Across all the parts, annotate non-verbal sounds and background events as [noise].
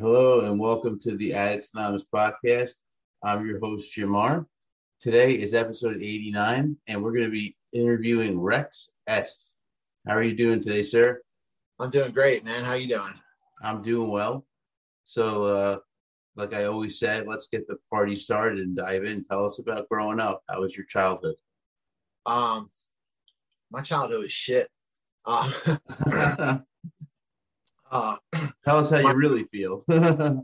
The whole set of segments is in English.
Hello and welcome to the Addicts Anonymous podcast. I'm your host, Jamar. Today is episode 89, and we're going to be interviewing Rex S. How are you doing today, sir? I'm doing great, man. How are you doing? I'm doing well. So, uh, like I always said, let's get the party started and dive in. Tell us about growing up. How was your childhood? Um, my childhood was shit. Uh, [laughs] [laughs] uh, [clears throat] Tell us how you really feel. [laughs] my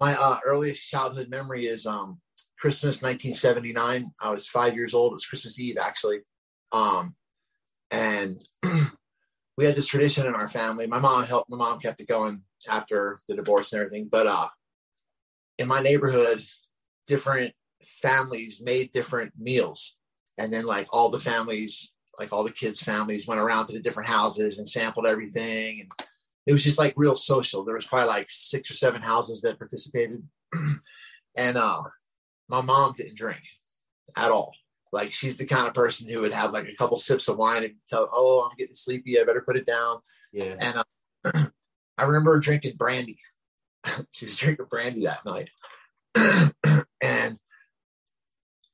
uh, earliest childhood memory is um, Christmas 1979. I was five years old. It was Christmas Eve, actually. Um, and [clears throat] we had this tradition in our family. My mom helped. My mom kept it going after the divorce and everything. But uh, in my neighborhood, different families made different meals, and then like all the families, like all the kids' families, went around to the different houses and sampled everything. And it was just like real social. There was probably like six or seven houses that participated, [clears throat] and uh, my mom didn't drink at all. Like she's the kind of person who would have like a couple sips of wine and tell, "Oh, I'm getting sleepy. I better put it down." yeah. And uh, [clears throat] I remember drinking brandy. [laughs] she was drinking brandy that night. [clears throat] and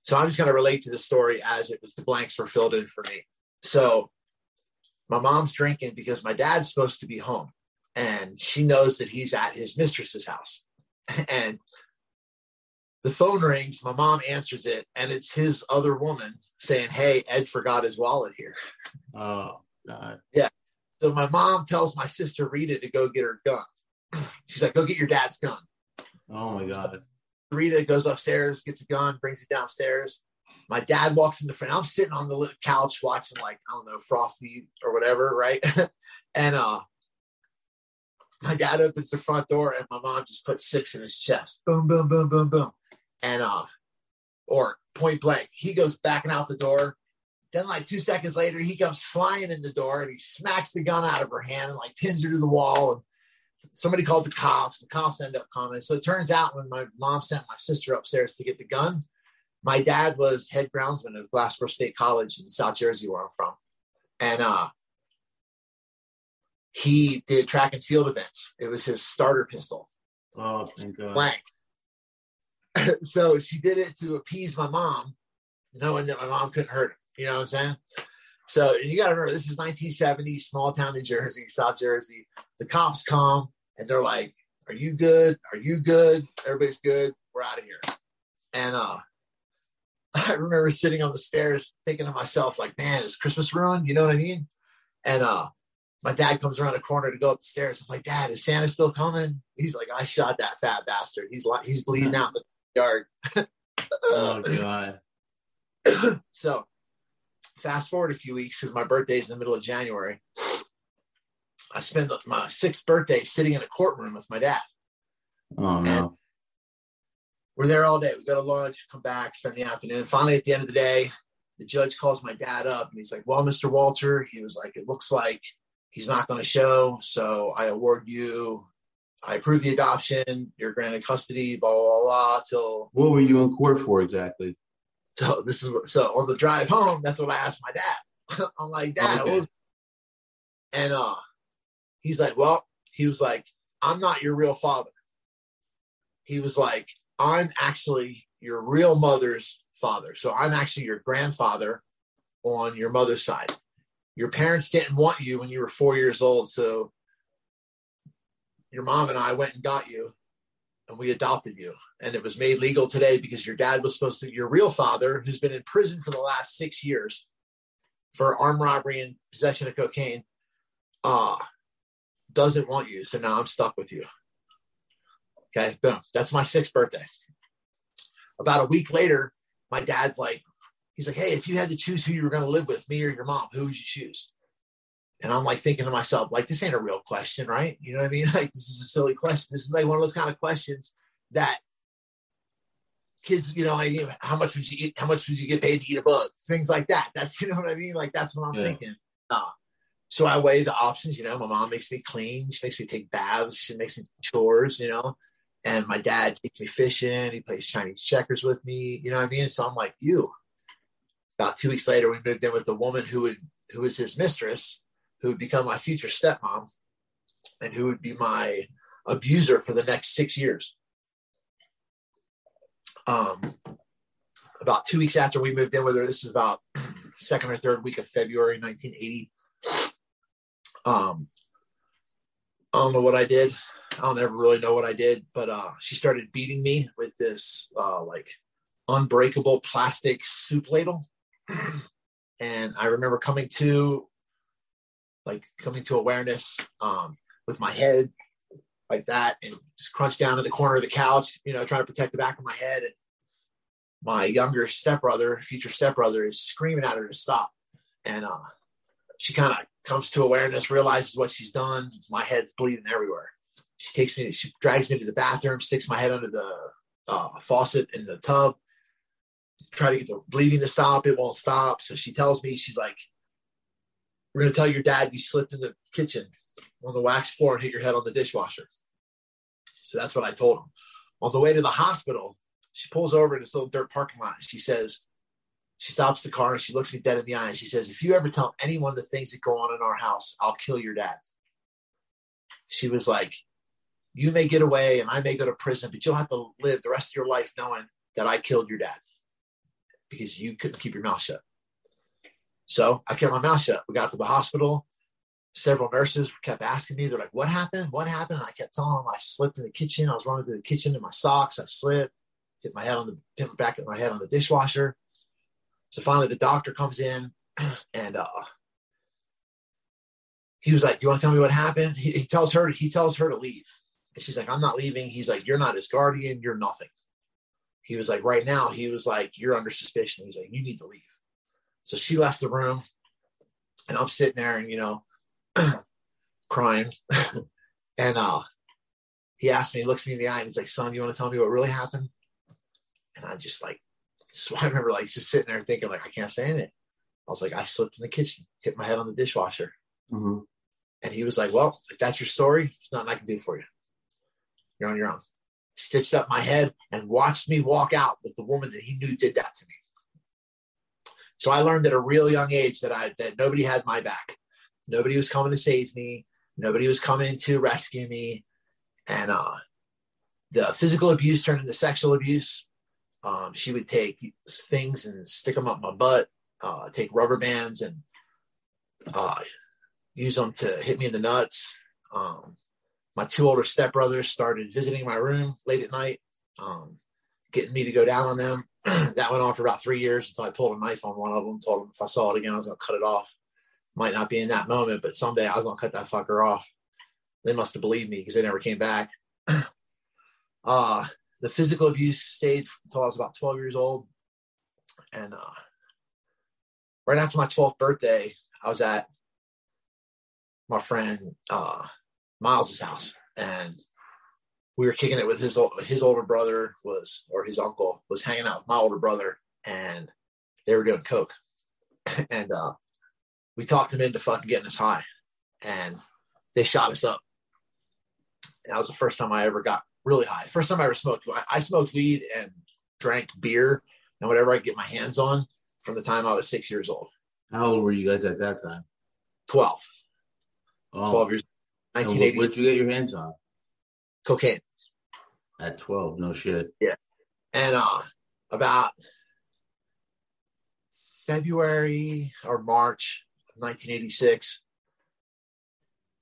so I'm just going to relate to the story as it was the blanks were filled in for me. So my mom's drinking because my dad's supposed to be home and she knows that he's at his mistress's house. [laughs] And the phone rings, my mom answers it, and it's his other woman saying, Hey, Ed forgot his wallet here. Oh, God. Yeah. So my mom tells my sister Rita to go get her gun. [clears throat] She's like, Go get your dad's gun. Oh, my God. Rita goes upstairs, gets a gun, brings it downstairs. My dad walks in the front. I'm sitting on the couch watching, like, I don't know, Frosty or whatever, right? [laughs] and uh my dad opens the front door and my mom just puts six in his chest. Boom, boom, boom, boom, boom. And uh or point blank, he goes backing out the door. Then, like two seconds later, he comes flying in the door and he smacks the gun out of her hand and like pins her to the wall. And somebody called the cops. The cops end up coming. So it turns out when my mom sent my sister upstairs to get the gun, my dad was head groundsman of Glassboro State College in South Jersey, where I'm from. And uh, he did track and field events. It was his starter pistol, Oh, thank God. blank. [laughs] so she did it to appease my mom, knowing that my mom couldn't hurt him. You know what I'm saying? So you got to remember, this is 1970, small town New Jersey, South Jersey. The cops come and they're like, "Are you good? Are you good? Everybody's good. We're out of here." And uh, [laughs] I remember sitting on the stairs thinking to myself, like, "Man, is Christmas ruined?" You know what I mean? And uh, my dad comes around the corner to go up the stairs. I'm like, "Dad, is Santa still coming?" He's like, "I shot that fat bastard. He's like, he's bleeding [laughs] out in the yard." Oh, [laughs] God. so fast forward a few weeks because my birthday is in the middle of January. I spend my sixth birthday sitting in a courtroom with my dad. Oh, no. We're there all day. We go to lunch, come back, spend the afternoon. Finally, at the end of the day, the judge calls my dad up and he's like, Well, Mr. Walter, he was like, It looks like he's not going to show. So I award you, I approve the adoption. You're granted custody, blah, blah, blah, till What were you in court for exactly? So this is what, so on the drive home, that's what I asked my dad. [laughs] I'm like, Dad, Okay. was and uh he's like, Well, he was like, I'm not your real father. He was like, I'm actually your real mother's father. So I'm actually your grandfather on your mother's side. Your parents didn't want you when you were four years old. So your mom and I went and got you and we adopted you. And it was made legal today because your dad was supposed to, your real father, who's been in prison for the last six years for armed robbery and possession of cocaine, uh, doesn't want you. So now I'm stuck with you. Okay, boom. That's my sixth birthday. About a week later, my dad's like, he's like, hey, if you had to choose who you were going to live with, me or your mom, who would you choose? And I'm like thinking to myself, like, this ain't a real question, right? You know what I mean? [laughs] Like, this is a silly question. This is like one of those kind of questions that kids, you know, like, how much would you eat? How much would you get paid to eat a bug? Things like that. That's, [laughs] you know what I mean? Like, that's what I'm Yeah. thinking. Uh, so I weigh the options, you know, my mom makes me clean. She makes me take baths. She makes me do chores, you know, and my dad takes me fishing. He plays Chinese checkers with me. You know what I mean? So I'm like, you. About two weeks later, we moved in with the woman who would, who was his mistress, who would become my future stepmom and who would be my abuser for the next six years. Um, about two weeks after we moved in with her, this is about [clears throat] second or third week of February 1980. Um, I don't know what I did. I don't ever really know what I did, but uh, she started beating me with this uh, like unbreakable plastic soup ladle. And I remember coming to like coming to awareness um, with my head like that and just crunched down in the corner of the couch, you know, trying to protect the back of my head. And my younger stepbrother, future stepbrother, is screaming at her to stop. And uh, she kind of comes to awareness, realizes what she's done. My head's bleeding everywhere. She takes me, she drags me to the bathroom, sticks my head under the uh, faucet in the tub, try to get the bleeding to stop. It won't stop. So she tells me, she's like, we're going to tell your dad you slipped in the kitchen on the wax floor and hit your head on the dishwasher. So that's what I told him. On the way to the hospital, she pulls over in this little dirt parking lot. She says, she stops the car and she looks me dead in the eye and she says, If you ever tell anyone the things that go on in our house, I'll kill your dad. She was like, You may get away and I may go to prison, but you'll have to live the rest of your life knowing that I killed your dad because you couldn't keep your mouth shut. So I kept my mouth shut. We got to the hospital. Several nurses kept asking me, they're like, What happened? What happened? And I kept telling them I slipped in the kitchen. I was running through the kitchen in my socks. I slipped, hit my head on the hit back of my head on the dishwasher. So finally the doctor comes in [clears throat] and uh he was like, You want to tell me what happened? He, he tells her, he tells her to leave. And she's like, I'm not leaving. He's like, You're not his guardian, you're nothing. He was like, right now, he was like, You're under suspicion. He's like, You need to leave. So she left the room and I'm sitting there and you know, [clears throat] crying. [laughs] and uh he asked me, he looks me in the eye and he's like, Son, you want to tell me what really happened? And I just like [laughs] so I remember like just sitting there thinking like I can't say anything. I was like, I slipped in the kitchen, hit my head on the dishwasher. Mm-hmm. And he was like, Well, if that's your story, there's nothing I can do for you. You're on your own. Stitched up my head and watched me walk out with the woman that he knew did that to me. So I learned at a real young age that I that nobody had my back. Nobody was coming to save me. Nobody was coming to rescue me. And uh the physical abuse turned into sexual abuse. Um, she would take things and stick them up my butt, uh, take rubber bands and uh, use them to hit me in the nuts. Um, my two older stepbrothers started visiting my room late at night, um, getting me to go down on them. [clears throat] that went on for about three years until I pulled a knife on one of them. Told them if I saw it again, I was going to cut it off. Might not be in that moment, but someday I was going to cut that fucker off. They must have believed me because they never came back. [clears throat] uh, the physical abuse stayed until I was about 12 years old. And uh, right after my 12th birthday, I was at my friend uh, Miles's house, and we were kicking it with his his older brother was or his uncle was hanging out with my older brother, and they were doing coke, [laughs] and uh, we talked him into fucking getting us high, and they shot us up. And that was the first time I ever got really high. First time I ever smoked. I, I smoked weed and drank beer and whatever I could get my hands on from the time I was six years old. How old were you guys at that time? 12, Oh, 12 years, and what- 1980s, Where'd you get your hands on? cocaine. At 12, no shit. Yeah. And uh, about February or March of 1986,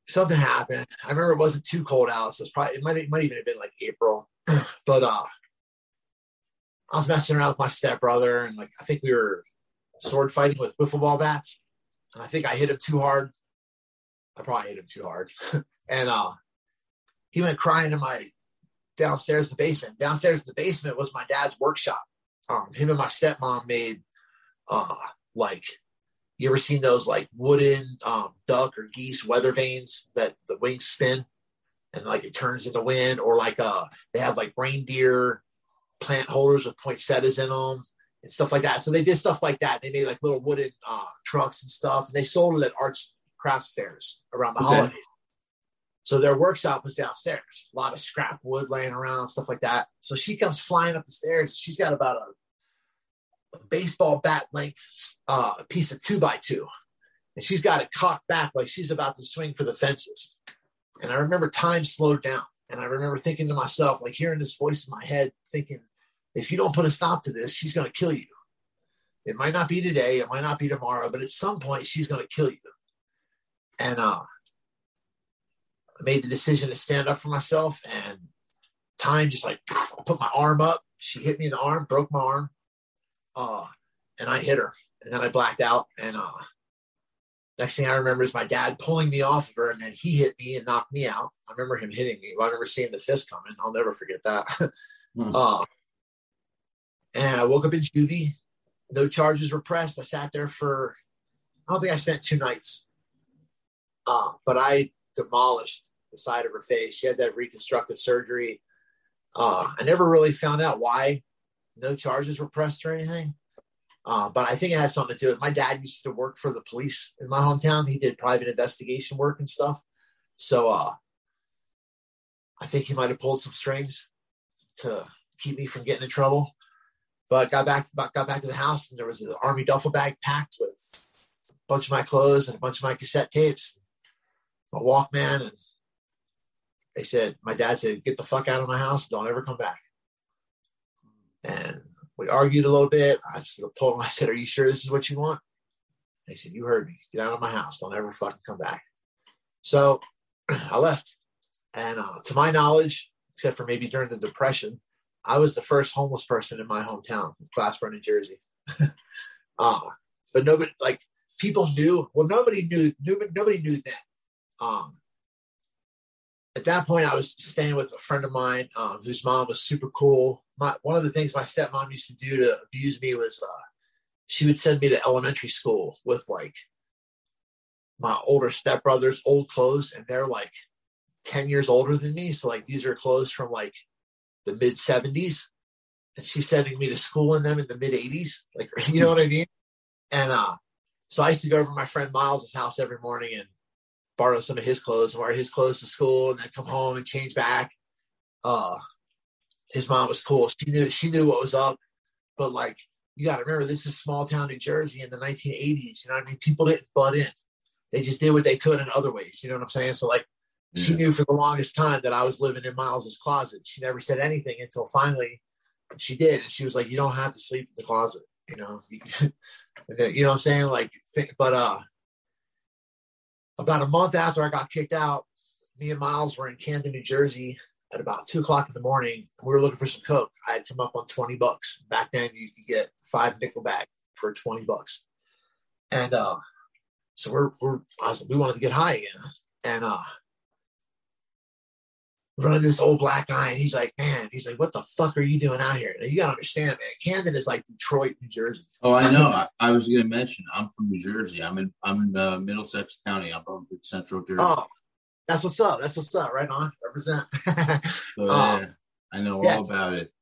something happened. I remember it wasn't too cold out, so it's probably it might it might even have been like April. [clears throat] but uh, I was messing around with my stepbrother, and like I think we were sword fighting with wiffle ball bats, and I think I hit him too hard. I probably hit him too hard, [laughs] and uh, he went crying in my downstairs in the basement. Downstairs in the basement was my dad's workshop. Um, him and my stepmom made uh, like you ever seen those like wooden um, duck or geese weather vanes that the wings spin and like it turns in the wind, or like uh they have like reindeer plant holders with poinsettias in them and stuff like that. So they did stuff like that. They made like little wooden uh, trucks and stuff, and they sold it at arts crafts fairs around the Okay. holidays. So their workshop was downstairs. A lot of scrap wood laying around, stuff like that. So she comes flying up the stairs. She's got about a, a baseball bat length uh, a piece of two by two, and she's got it cocked back like she's about to swing for the fences. And I remember time slowed down, and I remember thinking to myself, like hearing this voice in my head, thinking, if you don't put a stop to this, she's going to kill you. It might not be today, it might not be tomorrow, but at some point she's going to kill you. And uh, I made the decision to stand up for myself, and time just like I put my arm up. She hit me in the arm, broke my arm, uh, and I hit her, and then I blacked out. And uh, next thing I remember is my dad pulling me off of her, and then he hit me and knocked me out. I remember him hitting me. I remember seeing the fist coming. I'll never forget that. [laughs] Hmm. uh, and I woke up in juvie. No charges were pressed. I sat there for, I don't think I spent two nights. Uh, but I demolished the side of her face. She had that reconstructive surgery. Uh, I never really found out why no charges were pressed or anything. Uh, but I think it has something to do with my dad used to work for the police in my hometown. He did private investigation work and stuff. So uh, I think he might have pulled some strings to keep me from getting in trouble. But got back got back to the house and there was an army duffel bag packed with a bunch of my clothes and a bunch of my cassette tapes, my Walkman, and they said my dad said, "Get the fuck out of my house! Don't ever come back." And we argued a little bit. I told him, I said, "Are you sure this is what you want?" He said, "You heard me. Get out of my house. Don't ever fucking come back." So [clears throat] I left, and uh, to my knowledge, except for maybe during the depression, I was the first homeless person in my hometown, Glassboro, New Jersey. [laughs] uh, but nobody, like, people knew. Well, nobody knew. Nobody, nobody knew then. Um, at that point, I was staying with a friend of mine um, whose mom was super cool. My, one of the things my stepmom used to do to abuse me was uh, she would send me to elementary school with like my older stepbrother's old clothes, and they're like 10 years older than me. So, like, these are clothes from like the mid 70s. And she's sending me to school in them in the mid 80s. Like, [laughs] you know what I mean? And uh, so I used to go over to my friend Miles' house every morning and borrow some of his clothes, and wear his clothes to school, and then come home and change back. Uh, his mom was cool. She knew she knew what was up, but like you got to remember, this is small town New Jersey in the 1980s. You know what I mean? People didn't butt in; they just did what they could in other ways. You know what I'm saying? So like, she knew for the longest time that I was living in Miles's closet. She never said anything until finally she did, and she was like, "You don't have to sleep in the closet." You know, [laughs] you know what I'm saying? Like, but uh, about a month after I got kicked out, me and Miles were in Camden, New Jersey at about two o'clock in the morning. We were looking for some coke. I had come up on 20 bucks. Back then, you could get five nickel bag for 20 bucks. And uh, so we're, we're I was, we wanted to get high again. And uh, running this old black guy, and he's like, man, he's like, what the fuck are you doing out here? Now, you got to understand, man, Camden is like Detroit, New Jersey. Oh, I know. I, I was going to mention. I'm from New Jersey. I'm in. I'm in uh, Middlesex County. I'm from Central Jersey. Oh, that's what's up. That's what's up. Right on. Represent. so, oh. [laughs] yeah, I know Yeah. all about it.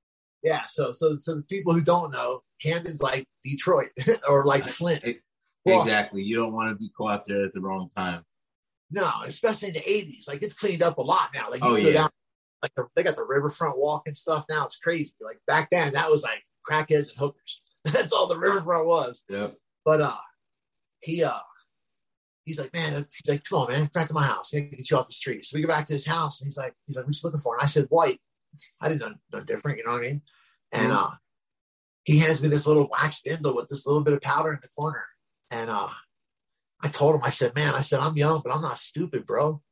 yeah. So, so, so the people who don't know, Camden's like Detroit [laughs] or like Flint. Well- exactly. You don't want to be caught there at the wrong time. No, especially in the '80s. Like it's cleaned up a lot now. Like you Oh, go yeah. down, like the, they got the riverfront walk and stuff now. It's crazy. Like back then, that was like crackheads and hookers. [laughs] That's all the riverfront was. Yep. But uh, he uh, he's like, man, he's like, come on, man, back to my house. I can get you off the street. So we go back to his house, and he's like, he's like, what you looking for? And I said, white. I didn't know no different. You know what I mean? And uh, he hands me this little wax spindle with this little bit of powder in the corner, and uh, I told him, I said, man, I said, I'm young, but I'm not stupid, bro.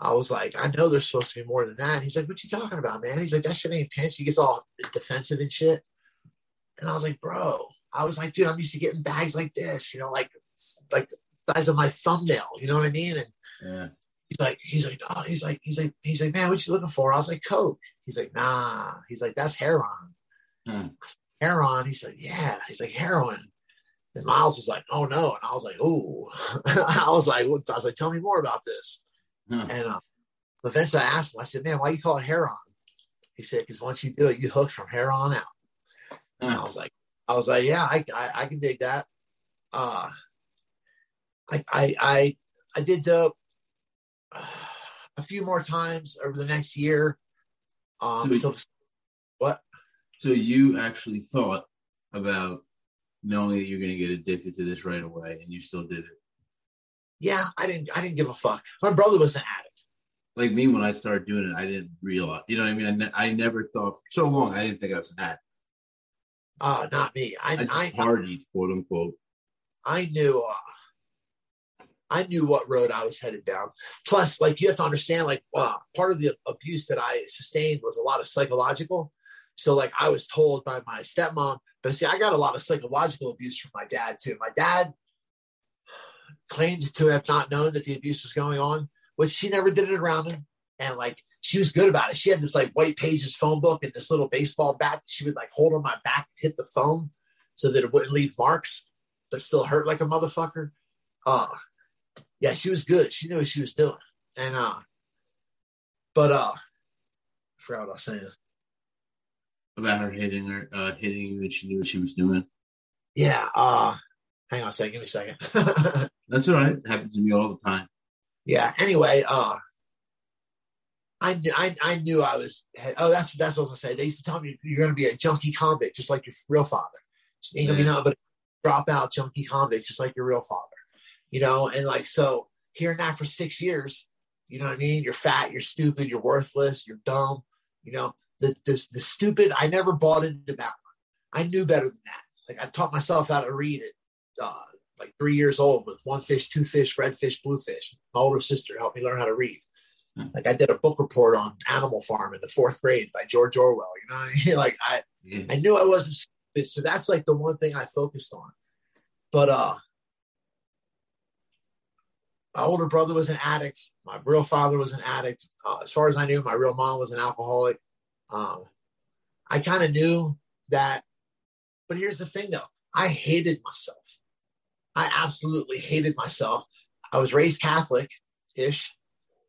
I was like, I know there's supposed to be more than that. He's like, what you talking about, man? He's like, that shit ain't pinch. He gets all defensive and shit. And I was like, bro, I was like, dude, I'm used to getting bags like this, you know, like like the size of my thumbnail, you know what I mean? And Yeah. he's like, he's like, no, he's like, he's like, he's like, man, what you looking for? I was like, coke. He's like, nah. He's like, that's heroin. Hmm. Heroin. He's like, yeah. He's like, heroin. And Miles was like, "Oh no!" And I was like, "Ooh!" [laughs] I was like, "What?" I was like, "Tell me more about this." Huh. And uh, eventually, I asked him. I said, "Man, why you call it hair on?" He said, "Because once you do it, you hook from hair on out." And I was like, "I was like, yeah, I I, I can dig that." Uh, I I I I did dope a few more times over the next year. Um, So- until what? So you actually thought about knowing that you're going to get addicted to this right away, and you still did it. Yeah, I didn't. I didn't give a fuck. My brother was an addict. Like me, when I started doing it, I didn't realize. You know what I mean? I, ne- I never thought for so long. I didn't think I was an addict. Uh, not me. I I just I, partied, quote unquote. I knew. Uh, I knew what road I was headed down. Plus, like you have to understand, like uh, part of the abuse that I sustained was a lot of psychological. So, like I was told by my stepmom, but see, I got a lot of psychological abuse from my dad too. My dad claimed to have not known that the abuse was going on, which she never did it around him. And like she was good about it. She had this like white pages phone book and this little baseball bat that she would like hold on my back, and hit the phone so that it wouldn't leave marks, but still hurt like a motherfucker. Uh yeah, she was good. She knew what she was doing. And uh but uh I forgot what I was saying. About her hitting her, uh, hitting you, and she knew what she was doing. Yeah, uh hang on a second, give me a second. [laughs] That's all right. It happens to me all the time. yeah anyway uh I knew I, I knew I was oh that's that's what I was gonna say. They used to tell me you're gonna be a junkie convict just like your real father. Just ain't gonna be nothing but dropout junkie convict just like your real father. You know, and like so hearing that for six years, you know what I mean? You're fat, you're stupid, you're worthless, you're dumb, you know, the this the stupid I never bought into that one. I knew better than that. Like I taught myself how to read at uh like three years old with one fish, two fish, red fish, blue fish. My older sister helped me learn how to read. Hmm. Like I did a book report on Animal Farm in the fourth grade by George Orwell. You know what I mean? [laughs] Like I, Yeah. I knew I wasn't stupid, so that's like the one thing I focused on. But uh my older brother was an addict. My real father was an addict. Uh, as far as I knew, my real mom was an alcoholic. Um, I kind of knew that. But here's the thing, though. I hated myself. I absolutely hated myself. I was raised Catholic ish.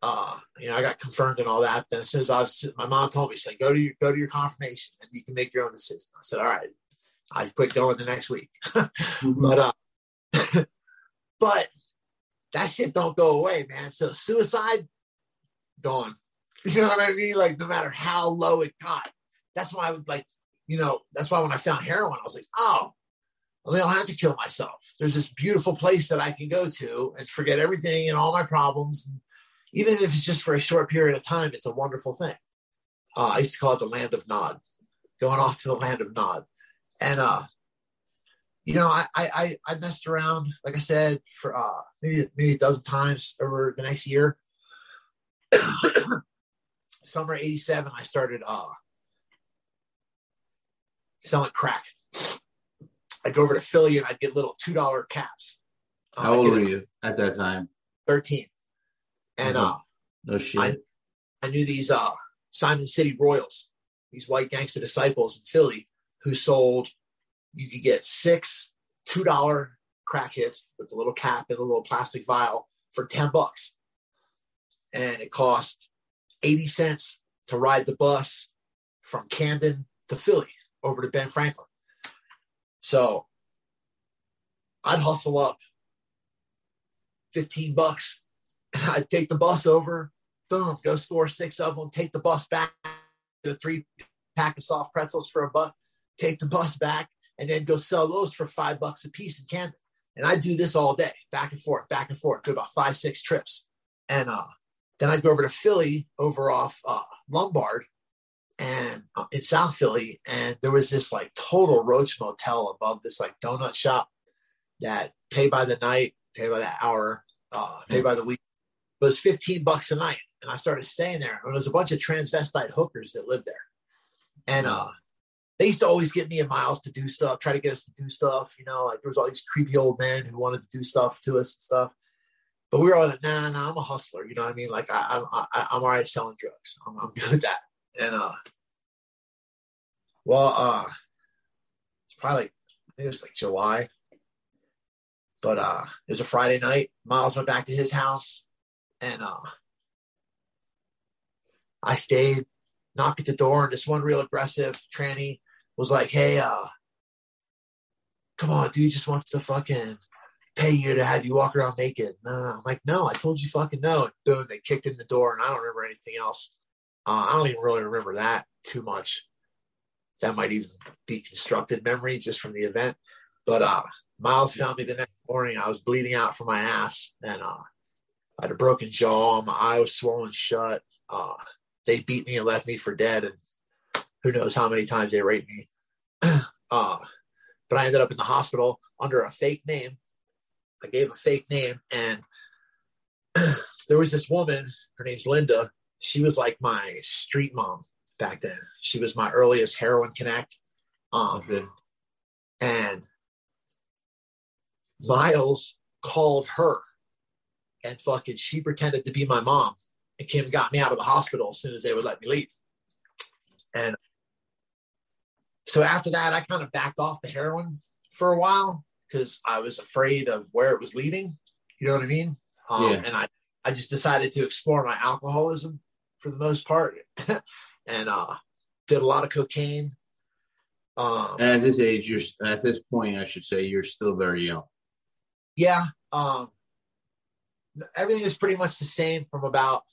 Uh, you know, I got confirmed and all that. Then as soon as I was, my mom told me, she said, go to your, go to your confirmation and you can make your own decision. I said, all right. I quit going the next week. [laughs] but, uh, [laughs] but that shit don't go away, man. So suicide, gone. You know what I mean? Like no matter how low it got. That's why I would like, you know, that's why when I found heroin, I was like, oh, well, I don't have to kill myself. There's this beautiful place that I can go to and forget everything and all my problems. And even if it's just for a short period of time, it's a wonderful thing. Uh, I used to call it the land of Nod, going off to the land of Nod. And, uh, you know, I, I, I- I messed around, like I said, for uh, maybe, maybe a dozen times over the next year. [coughs] [coughs] Summer 87, I started uh, selling crack. I'd go over to Philly and I'd get little $2 caps. Uh, How old were you at that time? 13. And Mhm. uh, No shit. I- I knew these uh, Simon City Royals, these white gangster disciples in Philly who sold, you could get six $2 crack hits with a little cap and a little plastic vial for 10 bucks. And it cost 80 cents to ride the bus from Camden to Philly over to Ben Franklin. So I'd hustle up 15 bucks [laughs] I'd take the bus over, boom, go score six of them, take the bus back, the three pack of soft pretzels for a buck, take the bus back, and then go sell those for five bucks a piece in Camden. And I do this all day, back and forth, back and forth, do about five, six trips. And uh, then I'd go over to Philly, over off uh, Lombard, and uh, in South Philly, and there was this like total roach motel above this like donut shop that pay by the night, pay by the hour, uh, pay by the week. It was 15 bucks a night. And I started staying there. And there was a bunch of transvestite hookers that lived there. And uh, they used to always get me and Miles to do stuff, try to get us to do stuff. You know, like there was all these creepy old men who wanted to do stuff to us and stuff. But we were all like, nah, nah, nah I'm a hustler. You know what I mean? Like I, I'm, I, I'm all right selling drugs. I'm, I'm [laughs] good at that. And uh, well, uh, it's probably like, it was like July. But uh, it was a Friday night. Miles went back to his house, and uh, I stayed, knocked at the door, and this one real aggressive tranny was like, "Hey, uh, come on, dude, just wants to fucking pay you to have you walk around naked." No, I'm like, "No, I told you fucking no." And boom, they kicked in the door, and I don't remember anything else. Uh, I don't even really remember that too much. That might even be constructed memory just from the event. But uh, Miles found me the next morning. I was bleeding out from my ass, and uh, I had a broken jaw. My eye was swollen shut. Uh, they beat me and left me for dead, and who knows how many times they raped me. [clears throat] uh, but I ended up in the hospital under a fake name. I gave a fake name, and [clears throat] there was this woman. Her name's Linda. She was like my street mom back then. She was my earliest heroin connect. Um, Okay. and Miles called her and fucking she pretended to be my mom and came and got me out of the hospital as soon as they would let me leave. And so after that, I kind of backed off the heroin for a while because I was afraid of where it was leading. You know what I mean? Um, Yeah. And I, I just decided to explore my alcoholism for the most part [laughs] and uh, did a lot of cocaine. Um, at this age, you're at this point, I should say, you're still very young. yeah um everything is pretty much the same from about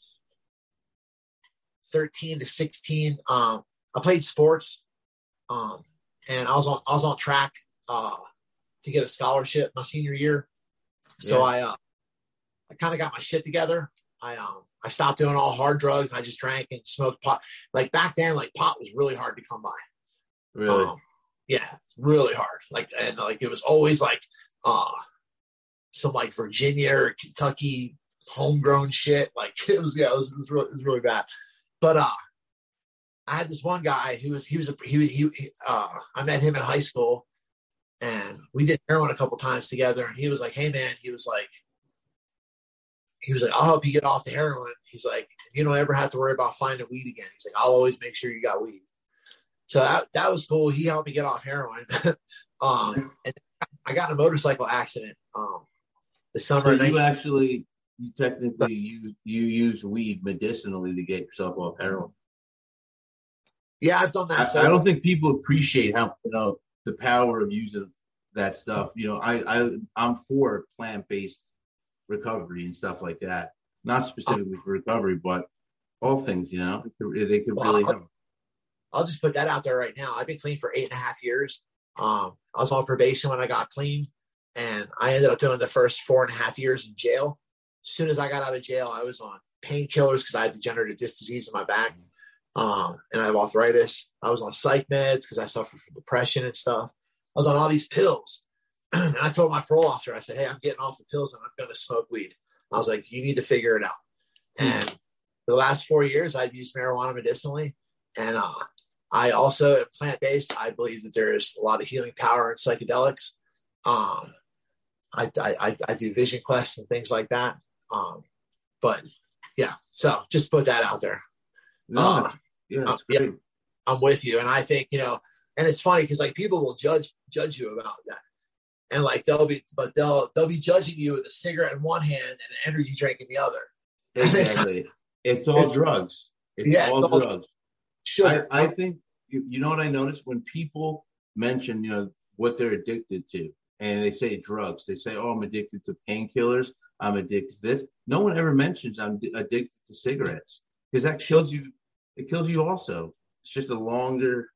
13 to 16 um i played sports um and i was on i was on track uh to get a scholarship my senior year so Yeah. i uh i kind of got my shit together i um i stopped doing all hard drugs i just drank and smoked pot like back then like pot was really hard to come by Really? um, yeah, really hard. Like and like it was always like uh some like Virginia or Kentucky homegrown shit. Like [laughs] it was yeah, it was, it was really it was really bad. But uh I had this one guy who was he was a he he, he uh I met him in high school and we did heroin a couple times together and he was like, Hey man, he was like he was like, I'll help you get off the heroin. He's like, you don't ever have to worry about finding weed again. He's like, I'll always make sure you got weed. So that, that was cool. He helped me get off heroin. [laughs] um, and I got in a motorcycle accident um, the summer. of you 19- actually, you technically, you you use weed medicinally to get yourself off heroin. yeah, I've done that. I, so- I don't think people appreciate how you know the power of using that stuff. You know, I I I'm for plant based recovery and stuff like that. Not specifically for recovery, but all things. You know, they could Well, really help. I'll just put that out there right now. I've been clean for eight and a half years. Um, I was on probation when I got clean, and I ended up doing the first four and a half years in jail. As soon as I got out of jail, I was on painkillers because I had degenerative disc disease in my back, um, and I have arthritis. I was on psych meds because I suffer from depression and stuff. I was on all these pills, [clears throat] and I told my parole officer, I said, "Hey, I'm getting off the pills and I'm going to smoke weed." I was like, "You need to figure it out." And for the last four years, I've used marijuana medicinally, and uh, I also am plant based. I believe that there is a lot of healing power in psychedelics. Um, I, I, I, I do vision quests and things like that. Um, but yeah, so just put that out there. No, Uh, yeah, uh, yeah. I'm with you, and I think you know, and it's funny because like people will judge judge you about that, and like they'll be, but they'll they'll be judging you with a cigarette in one hand and an energy drink in the other. [laughs] Exactly. It's all It's- drugs. It's Yeah, all it's all- drugs. Sugar. I, I think you, you know what I noticed when people mention you know what they're addicted to, and they say drugs, they say, "Oh, I'm addicted to painkillers. I'm addicted to this." No one ever mentions I'm di- addicted to cigarettes because that kills you. It kills you also. It's just a longer,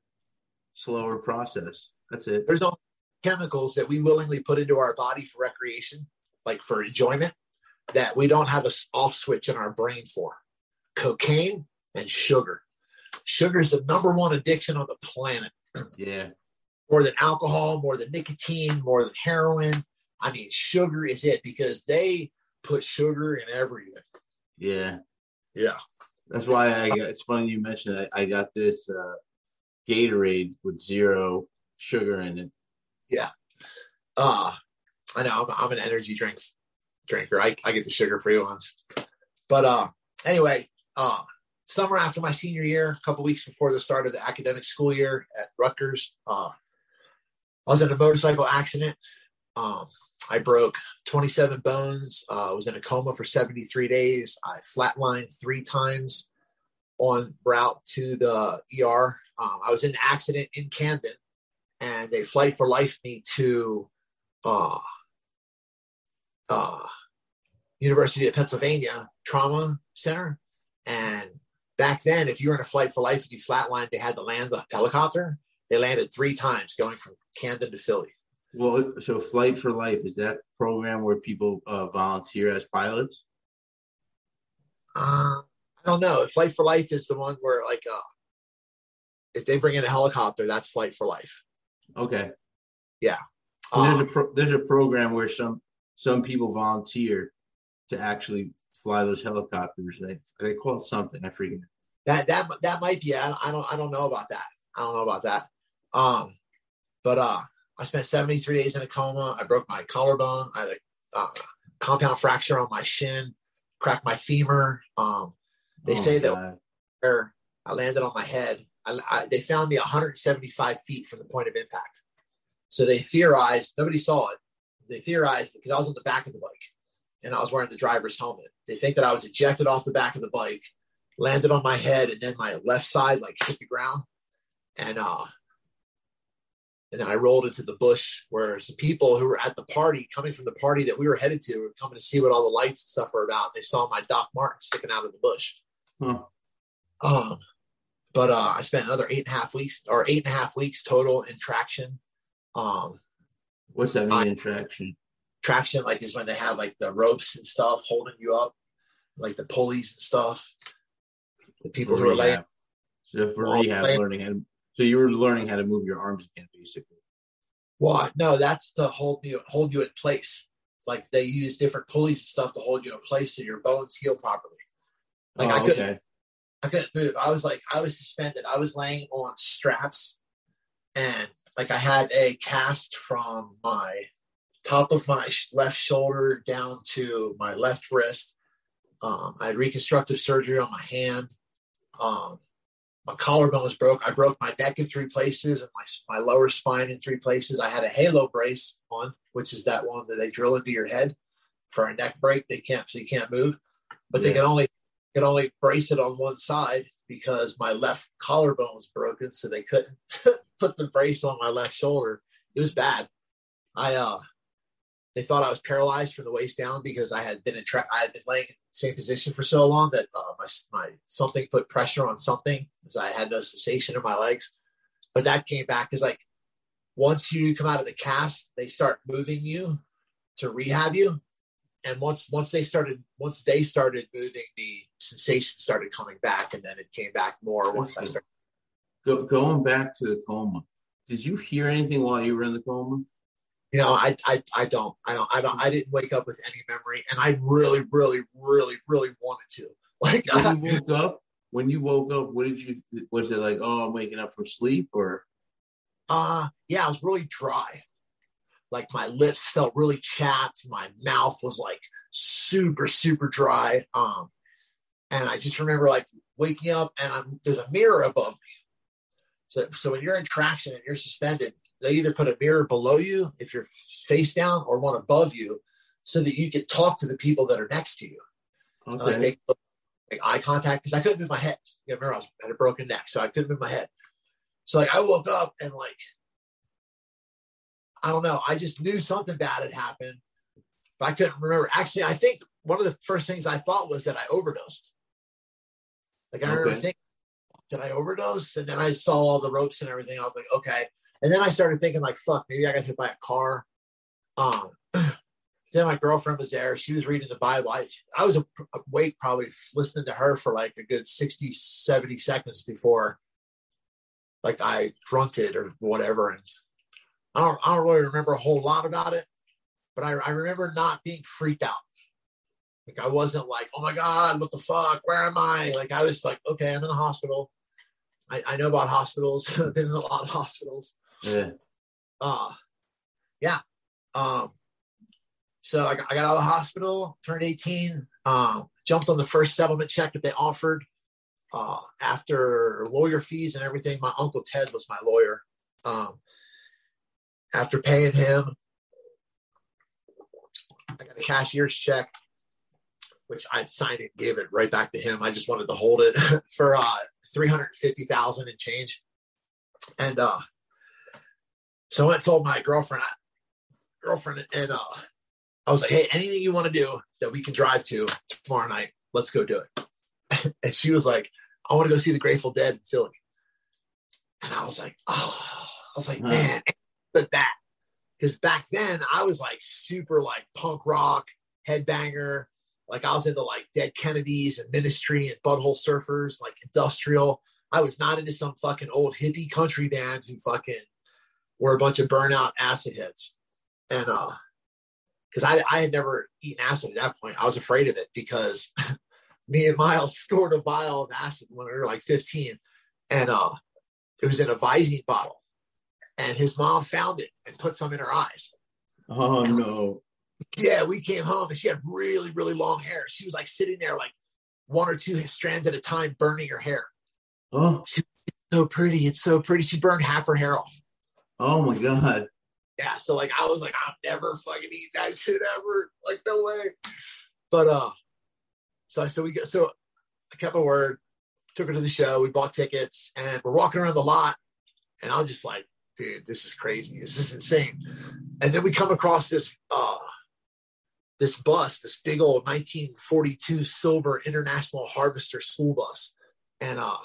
slower process. That's it. there's all chemicals that we willingly put into our body for recreation, like for enjoyment, that we don't have a off switch in our brain for. Cocaine and sugar. Sugar is the number one addiction on the planet, Yeah. more than alcohol, more than nicotine, more than heroin. I mean, sugar is it because they put sugar in everything. Yeah. Yeah. That's why I got, it's funny you mentioned it. I got this uh, Gatorade with zero sugar in it. Yeah. Uh, I know I'm, I'm an energy drink drinker. I, I get the sugar free ones. But uh, anyway, uh, summer after my senior year, a couple weeks before the start of the academic school year at Rutgers, uh, I was in a motorcycle accident. Um, I broke 27 bones. Uh, was in a coma for 73 days. I flatlined three times on route to the ER. Um, I was in an accident in Camden, and they flight for life me to uh, uh, University of Pennsylvania Trauma Center. And back then, if you were in a flight for life and you flatlined, they had to land the helicopter. They landed three times going from Camden to Philly. Well, so Flight for Life is that program where people uh, volunteer as pilots? Uh, I don't know. Flight for Life is the one where, like, uh, if they bring in a helicopter, that's Flight for Life. Okay. Yeah. So there's a Um, pro- there's a program where some some people volunteer to actually fly those helicopters. They they call it something. I forget. that that that might be. I, I don't I don't know about that. I don't know about that. Um, but uh, I spent 73 days in a coma. I broke my collarbone. I had a uh, compound fracture on my shin, cracked my femur. Um, they Oh, say that God. where I landed on my head. I, I, they found me 175 feet from the point of impact. So they theorized, nobody saw it. They theorized because I was on the back of the bike and I was wearing the driver's helmet. They think that I was ejected off the back of the bike, landed on my head, and then my left side like hit the ground. And uh and then I rolled into the bush where some people who were at the party, coming from the party that we were headed to, were coming to see what all the lights and stuff were about. They saw my Doc Marten sticking out of the bush. Huh. Um, but uh, I spent another eight and a half weeks or eight and a half weeks total in traction. Um, What's that mean in traction? traction like is when they have like the ropes and stuff holding you up, like the pulleys and stuff. The people who are laying, So for rehab, like- learning how to, so you were learning how to move your arms again, basically. What? no, that's to hold you hold you in place. Like they use different pulleys and stuff to hold you in place so your bones heal properly. Like I oh, couldn't okay. I couldn't move. I was like, I was suspended. I was laying on straps and like I had a cast from my top of my left shoulder down to my left wrist. Um, I had reconstructive surgery on my hand. Um, my collarbone was broke. I broke my neck in three places and my, my lower spine in three places. I had a halo brace on, which is that one that they drill into your head for a neck break. They can't, so you can't move, but they can only could only brace it on one side because my left collarbone was broken, so they couldn't [laughs] put the brace on my left shoulder. It was bad. I uh they thought I was paralyzed from the waist down because I had been in tra- I had been laying in the same position for so long that uh, my my something put pressure on something because I had no sensation in my legs. But that came back because like once you come out of the cast, they start moving you to rehab you and once once they started once they started moving the sensation started coming back and then it came back more once i started Go, going back to the coma, did you hear anything while you were in the coma? you know i i, I don't i don't i don't i didn't wake up with any memory and i really really really really wanted to [laughs] like When you [laughs] woke up, when you woke up, what did you? Was it like, oh, I'm waking up from sleep, or uh yeah i was really dry like my lips felt really chapped my mouth was like super super dry um and i just remember like waking up and i'm there's a mirror above me so so when you're in traction and you're suspended they either put a mirror below you if you're face down or one above you so that you can talk to the people that are next to you okay? like make like eye contact because I couldn't move my head. You remember I was had a broken neck, so I couldn't move my head. So like I woke up and like I don't know, I just knew something bad had happened, but I couldn't remember. Actually, I think one of the first things I thought was that I overdosed. Like I remember thinking, did I overdose? And then I saw all the ropes and everything. I was like, okay. And then I started thinking like, fuck, maybe I got hit by a car. Um, [clears throat] then my girlfriend was there. She was reading the Bible. I, I was awake probably listening to her for like a good 60, 70 seconds before like I grunted or whatever. And I don't, I don't really remember a whole lot about it, but I, I remember not being freaked out. Like I wasn't like, oh my God, what the fuck? Where am I? Like I was like, okay, I'm in the hospital. I, I know about hospitals. [laughs] I've been in a lot of hospitals yeah. uh yeah um so I got, I got out of the hospital turned 18 um jumped on the first settlement check that they offered uh after lawyer fees and everything my uncle ted was my lawyer um after paying him I got a cashier's check, which I signed it, gave it right back to him. I just wanted to hold it [laughs] for uh, three hundred fifty thousand and change. And uh, so I went and told my girlfriend, girlfriend, and uh, I was like, "Hey, anything you want to do that we can drive to tomorrow night, let's go do it." [laughs] and she was like, "I want to go see the Grateful Dead in Philly." And I was like, "Oh," I was like, "Man, but that." Because back then I was like super like punk rock, headbanger. Like I was into like Dead Kennedys and Ministry and Butthole Surfers, like industrial. I was not into some fucking old hippie country bands who fucking were a bunch of burnout acid heads. And uh because I I had never eaten acid at that point. I was afraid of it because [laughs] me and Miles [laughs] scored a vial of acid when we were like 15. And uh it was in a Visine bottle. And his mom found it and put some in her eyes. Oh no. Yeah, we came home and she had really, really long hair. She was like sitting there like one or two strands at a time burning her hair. Oh, So pretty. It's so pretty. She burned half her hair off. oh my God. Yeah. So like I was like, I'm never fucking eating that shit ever. Like, no way. But uh so so we got so I kept my word, took her to the show, we bought tickets, and we're walking around the lot, and I'm just like, dude, this is crazy. This is insane. And then we come across this uh this bus, this big old 1942 silver international harvester school bus. And uh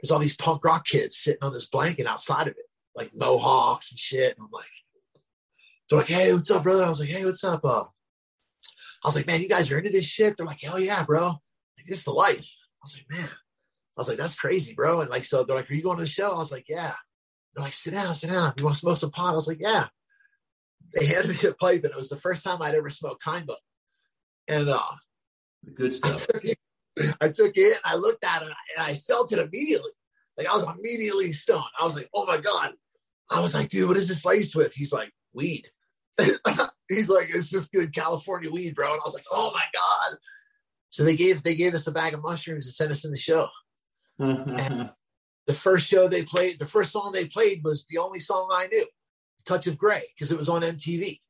there's all these punk rock kids sitting on this blanket outside of it, like mohawks and shit. And I'm like, they're like, hey, what's up, brother? I was like, hey, what's up? Uh, I was like, man, you guys are into this shit? They're like, hell yeah, bro. Like, this is the life. I was like, man. I was like, that's crazy, bro. And like, so they're like, are you going to the show? I was like, yeah. They're like, sit down, sit down. You want to smoke some pot? I was like, yeah. They handed me a pipe, and it was the first time I'd ever smoked kind bud. And uh, The good stuff. I took it and I looked at it and I felt it immediately. Like I was immediately stoned. I was like, oh my God. I was like, dude, what is this laced with? He's like, weed. [laughs] He's like, it's just good California weed, bro. And I was like, oh my God. So they gave they gave us a bag of mushrooms to send us in the show. [laughs] The first show they played, the first song they played was the only song I knew, Touch of Grey, because it was on MTV.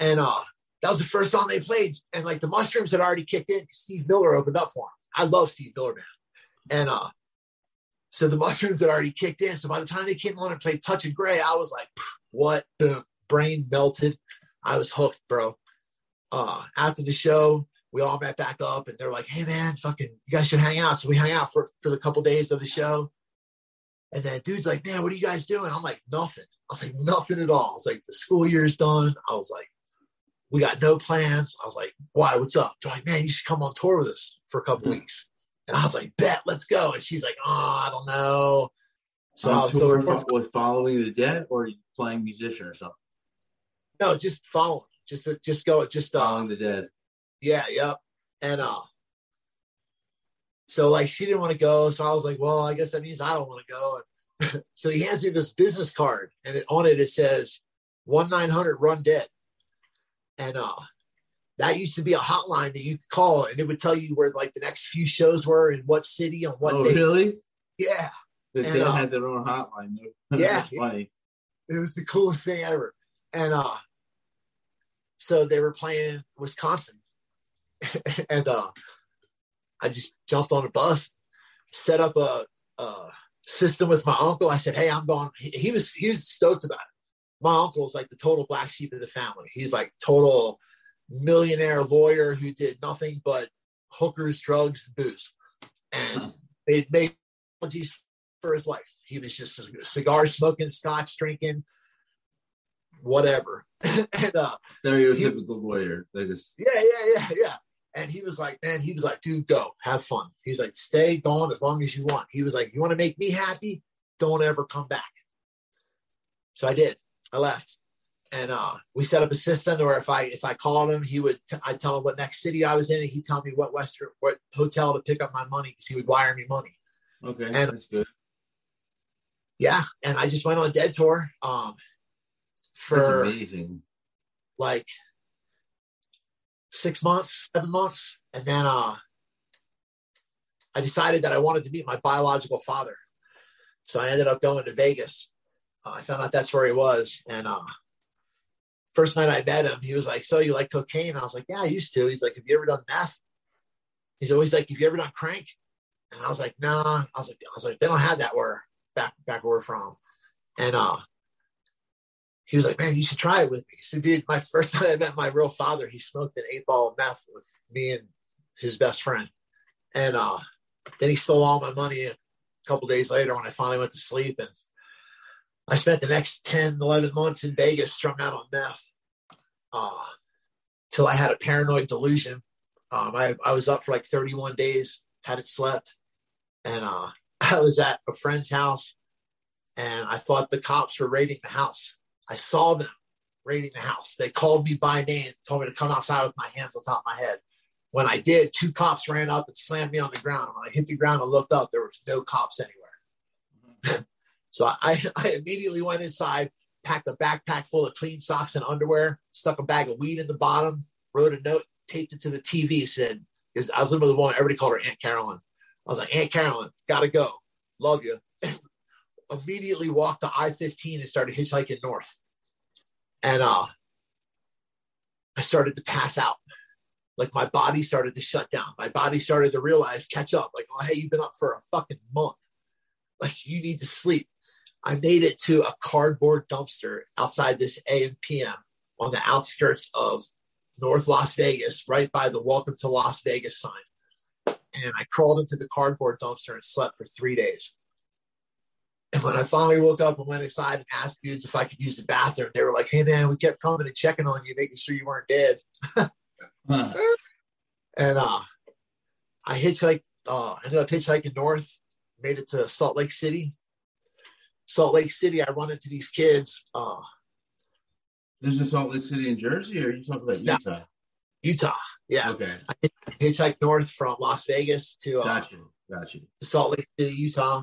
And uh that was the first song they played. And like the mushrooms had already kicked in. Steve Miller opened up for him. I love Steve Miller, man. And uh, so the mushrooms had already kicked in. So by the time they came on and played Touch of Grey, I was like, what? Boom. Brain melted. I was hooked, bro. Uh, after the show, we all met back up and they're like, hey man, fucking, you guys should hang out. So we hung out for, for the couple days of the show. And then dude's like, man, what are you guys doing? I'm like, nothing. I was like, nothing at all. I was like, the school year's done. I was like, we got no plans. I was like, why? What's up? They're like, man, you should come on tour with us for a couple weeks. And I was like, bet, let's go. And she's like, oh, I don't know. So I On was tour so, with following the dead or playing musician or something? no, just following. Just, just go. Just, uh, Following the dead. Yeah, yep. And uh so like she didn't want to go, so I was like, well, I guess that means I don't want to go. And [laughs] so he hands me this business card, and it, on it it says one nine hundred run dead, and uh that used to be a hotline that you could call, and it would tell you where like the next few shows were in what city on what oh, dates. really? Yeah, The And, uh, had their own hotline. [laughs] Yeah. Funny. it was the coolest thing ever. And uh so they were playing Wisconsin. [laughs] and uh I just jumped on a bus, set up a, a system with my uncle. I said, Hey, I'm going. He, he was he was stoked about it. My uncle's like the total black sheep of the family. He's like total millionaire lawyer who did nothing but hookers, drugs, booze. And they made apologies for his life. He was just cigar smoking, scotch drinking, whatever. [laughs] and uh, Stereotypical lawyer. They just yeah, yeah, yeah, yeah. And he was like, man, he was like, dude, go have fun. He's like, stay gone as long as you want. He was like, you want to make me happy? Don't ever come back. So I did. I left. And uh, we set up a system where if I if I called him, he would t- I'd tell him what next city I was in, and he'd tell me what Western what hotel to pick up my money because he would wire me money. okay. And- that's good. Yeah, and I just went on a dead tour um, That's for amazing. like six months, seven months, and then uh, I decided that I wanted to meet my biological father. So I ended up going to Vegas. Uh, I found out that's where he was, and uh, first night I met him, he was like, "So you like cocaine?" I was like, "Yeah, I used to." He's like, "Have you ever done meth?" He's always like, "Have you ever done crank?" And I was like, "Nah." I was like, "I was like, they don't have that where back back where we're from." And uh, he was like, "Man, you should try it with me." So, dude, my first [laughs] time I met my real father, he smoked an eight ball of meth with me and his best friend, and uh, then he stole all my money a couple days later when I finally went to sleep and I spent the next 10, 11 months in Vegas strung out on meth uh, till I had a paranoid delusion. Um, I, I was up for like 31 days, hadn't slept. And uh, [laughs] I was at a friend's house and I thought the cops were raiding the house. I saw them raiding the house. They called me by name, told me to come outside with my hands on top of my head. When I did, two cops ran up and slammed me on the ground. When I hit the ground and looked up, there was no cops anywhere. Mm-hmm. [laughs] So I, I immediately went inside, packed a backpack full of clean socks and underwear, stuck a bag of weed in the bottom, wrote a note, taped it to the TV, said, because I was living with a woman, everybody called her Aunt Carolyn. I was like, Aunt Carolyn, gotta go. Love you. Immediately walked to I 15 and started hitchhiking north. And uh, I started to pass out. Like my body started to shut down. My body started to realize, catch up. Like, oh, hey, you've been up for a fucking month. Like, you need to sleep. I made it to a cardboard dumpster outside this AMPM on the outskirts of North Las Vegas, right by the Welcome to Las Vegas sign. And I crawled into the cardboard dumpster and slept for three days. And when I finally woke up and went inside and asked dudes if I could use the bathroom, they were like, "Hey man, we kept coming and checking on you, making sure you weren't dead." [laughs] huh. And uh, I hitchhiked. Uh, ended up hitchhiking north, made it to Salt Lake City. Salt Lake City, I run into these kids. Uh, this is Salt Lake City in Jersey, or are you talking about Utah? Utah, yeah. Okay. I hitchhiked north from Las Vegas to uh, Got you. Got you. to Salt Lake City, Utah.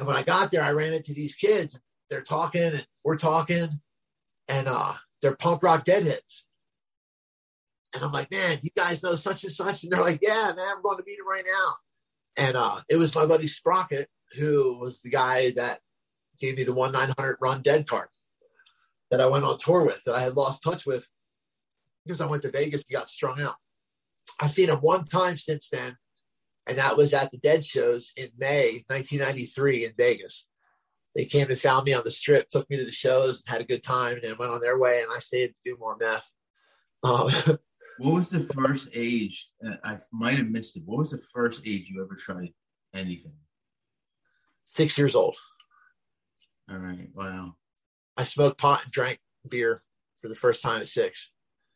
And when I got there, I ran into these kids. They're talking and we're talking, and uh, they're punk rock deadheads. And I'm like, man, do you guys know such and such? And they're like, yeah, man, we're going to meet him right now. And uh, it was my buddy Sprocket, who was the guy that gave me the one nine hundred run dead card that I went on tour with, that I had lost touch with because I went to Vegas and got strung out. I've seen him one time since then, and that was at the Dead shows in May 1993 in Vegas. They came and found me on the strip, took me to the shows, and had a good time, and then went on their way. And I stayed to do more meth. Um, [laughs] What was the first age? uh, I might have missed it. What was the first age you ever tried anything? six years old. All right. Wow. I smoked pot and drank beer for the first time at six.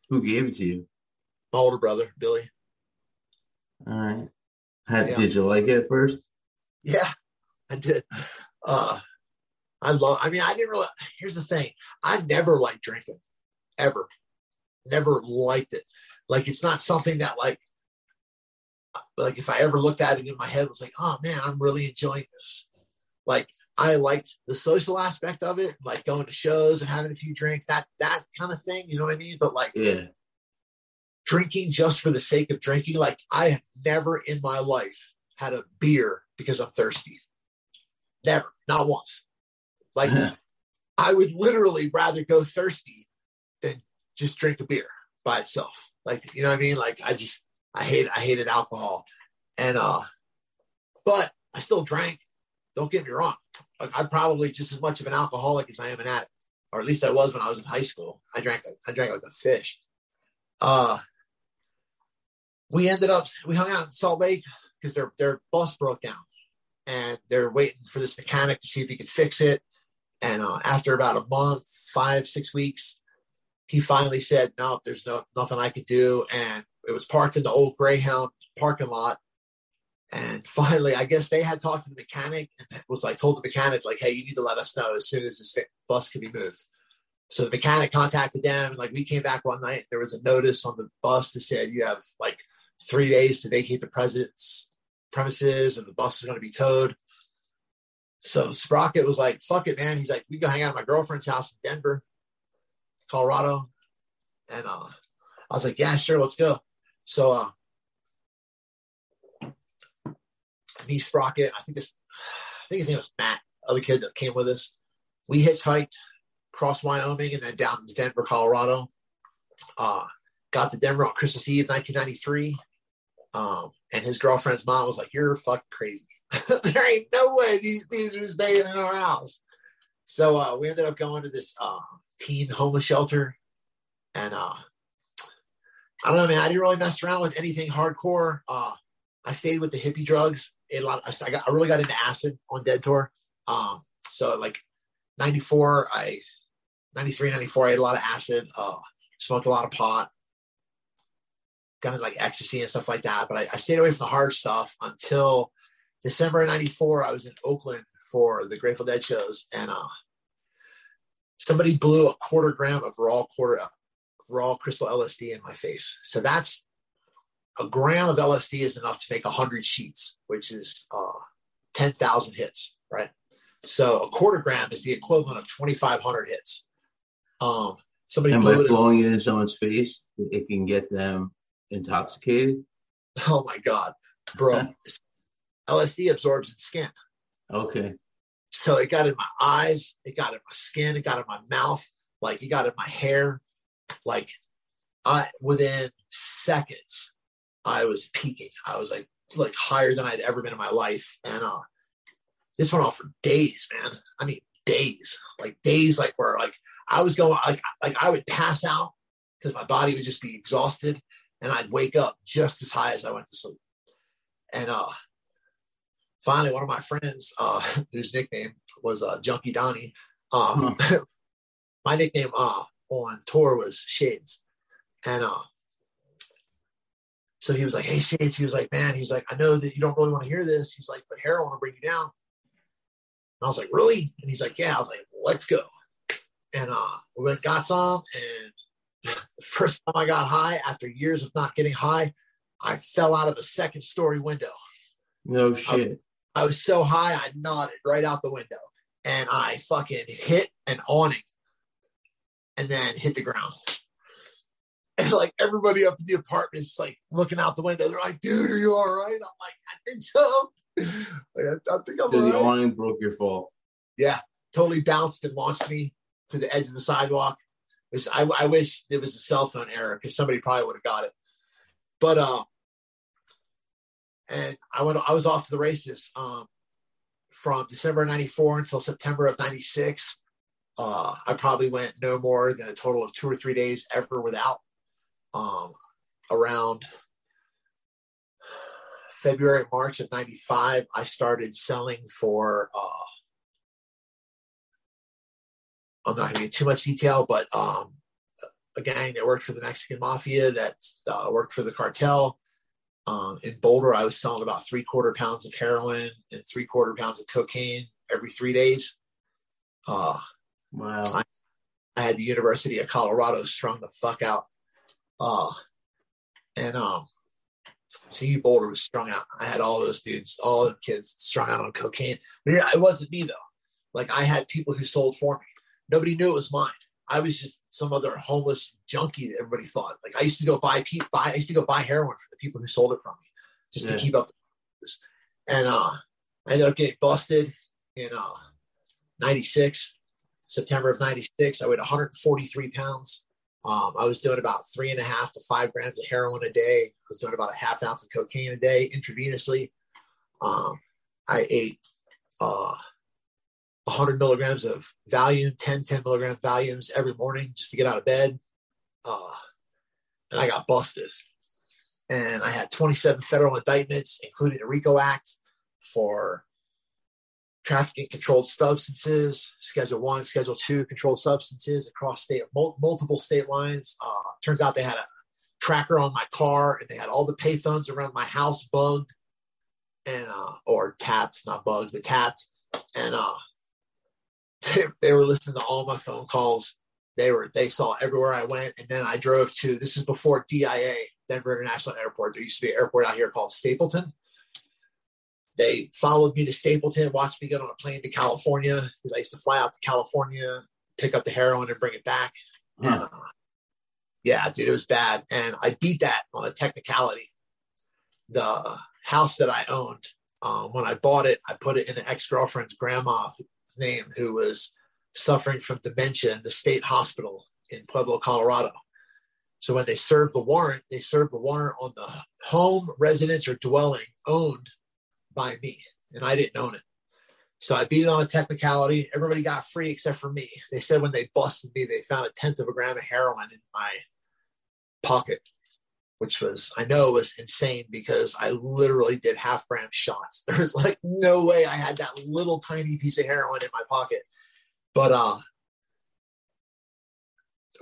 Who gave it to you? My older brother, Billy. All right. Had, Yeah. Did you like it at first? Yeah, I did. Uh, I love. I mean, I didn't really. Here's the thing: I never liked drinking, ever. Never liked it. Like it's not something that like, like if I ever looked at it in my head, it was like, oh man, I'm really enjoying this. Like I liked the social aspect of it, like going to shows and having a few drinks, that that kind of thing. You know what I mean? But like Yeah. Drinking just for the sake of drinking, like I have never in my life had a beer because I'm thirsty. Never, not once. Like I would literally rather go thirsty than just drink a beer by itself. Like, you know what I mean? Like I just I hate I hated alcohol. And uh but I still drank. Don't get me wrong. Like, I'm probably just as much of an alcoholic as I am an addict. Or at least I was when I was in high school. I drank I drank like a fish. Uh we ended up we hung out in Salt Lake because their their bus broke down and they're waiting for this mechanic to see if he could fix it. And uh, after about a month, five, six weeks, he finally said, "No, there's no nothing I could do." And it was parked in the old Greyhound parking lot. And [laughs] finally, I guess they had talked to the mechanic and was like, told the mechanic, like, "Hey, you need to let us know as soon as this bus can be moved." So the mechanic contacted them, like we came back one night. There was a notice on the bus that said you have like three days to vacate the president's premises, and the bus is going to be towed. So Sprocket was like, "Fuck it, man." He's like, "We go hang out at my girlfriend's house in Denver, Colorado," and uh, I was like, "Yeah, sure, let's go." So uh, me, Sprocket, I think this, I think his name was Matt, other kid that came with us. We hitchhiked across Wyoming, and then down to Denver, Colorado. Uh, got to Denver on Christmas Eve, 1993. Um, and his girlfriend's mom was like, "You're fucking crazy. [laughs] there ain't no way these these are staying in our house." So uh, we ended up going to this uh, teen homeless shelter, and uh, I don't know, man. I didn't really mess around with anything hardcore. Uh, I stayed with the hippie drugs. A lot. I got. I really got into acid on Dead Tour. Um, so like 94, I 93, 94, I ate a lot of acid. Uh, smoked a lot of pot. Got into like ecstasy and stuff like that. But I, I stayed away from the hard stuff until December of 94. I was in Oakland for the Grateful Dead shows, and uh, somebody blew a quarter gram of raw quarter raw crystal LSD in my face. So that's a gram of LSD is enough to make 100 sheets, which is uh, 10,000 hits, right? So a quarter gram is the equivalent of 2,500 hits. Um, somebody and by blew it. blowing it in someone's face, it can get them intoxicated. [laughs] oh my God, bro. [laughs] LSD absorbs in skin. Okay. So it got in my eyes, it got in my skin, it got in my mouth, like it got in my hair. Like I within seconds, I was peaking. I was like like higher than I'd ever been in my life. And uh this went on for days, man. I mean days. Like days like where like I was going like like I would pass out because my body would just be exhausted and I'd wake up just as high as I went to sleep. And uh finally one of my friends, uh, [laughs] whose nickname was uh, Junkie Donnie, um, [laughs] my nickname uh, on tour was Shades. And uh, so he was like, Hey, Shades, he was like, Man, he's like, I know that you don't really want to hear this. He's like, But heroin will bring you down. And I was like, Really? And he's like, Yeah. I was like, Let's go. And uh, we went, got some. And the first time I got high, after years of not getting high, I fell out of a second story window. No shit. I was so high, I nodded right out the window and I fucking hit an awning and then hit the ground. [laughs] And like everybody up in the apartment is like looking out the window. They're like, dude, are you all right? I'm like, I think so. [laughs] Like, I, I think I'm So all the awning broke your fall. Yeah, totally bounced and launched me to the edge of the sidewalk. Which I, I wish it was a cell phone error because somebody probably would have got it. But uh, and I went. I was off to the races um, from December '94 until September of '96. Uh, I probably went no more than a total of two or three days ever without. Um, around February, March of '95, I started selling for. Uh, I'm not going to get too much detail, but um, a gang that worked for the Mexican mafia that uh, worked for the cartel. Um, in Boulder, I was selling about three quarter pounds of heroin and three quarter pounds of cocaine every three days. Uh, Wow. I had the University of Colorado strung the fuck out. Uh, and um, CU Boulder was strung out. I had all those dudes, all the kids strung out on cocaine. But yeah, it wasn't me though. Like I had people who sold for me. Nobody knew it was mine. I was just some other homeless junkie that everybody thought. Like I used to go buy pe- buy I used to go buy heroin for the people who sold it from me, just Yeah. to keep up. This. And uh, I ended up getting busted in uh, '96, September of '96. I weighed 143 pounds. Um, I was doing about three and a half to five grams of heroin a day. I was doing about a half ounce of cocaine a day intravenously. Um, I ate uh, 100 milligrams of Valium, 10, 10 milligram Valiums every morning just to get out of bed. Uh, and I got busted. And I had 27 federal indictments, including the RICO Act for trafficking controlled substances, Schedule One, Schedule Two controlled substances across state mul- multiple state lines. Uh, turns out they had a tracker on my car, and they had all the payphones around my house bugged, and uh, or tapped, not bugged, but tapped, and uh, they, [laughs] they were listening to all my phone calls. They were they saw everywhere I went, and then I drove to. This is before DIA, Denver International Airport. There used to be an airport out here called Stapleton they followed me to Stapleton, watched me get on a plane to California because I used to fly out to California, pick up the heroin and bring it back. And, uh, yeah, dude, it was bad. And I beat that on a technicality. The house that I owned, um, when I bought it, I put it in an ex girlfriend's grandma's name, who was suffering from dementia in the state hospital in Pueblo, Colorado. So when they served the warrant, they served the warrant on the home, residence, or dwelling owned by me, and I didn't own it. So I beat it on a technicality. Everybody got free except for me. They said when they busted me, they found a tenth of a gram of heroin in my pocket, which was, I know it was insane because I literally did half gram shots. [laughs] There was like no way I had that little tiny piece of heroin in my pocket. But uh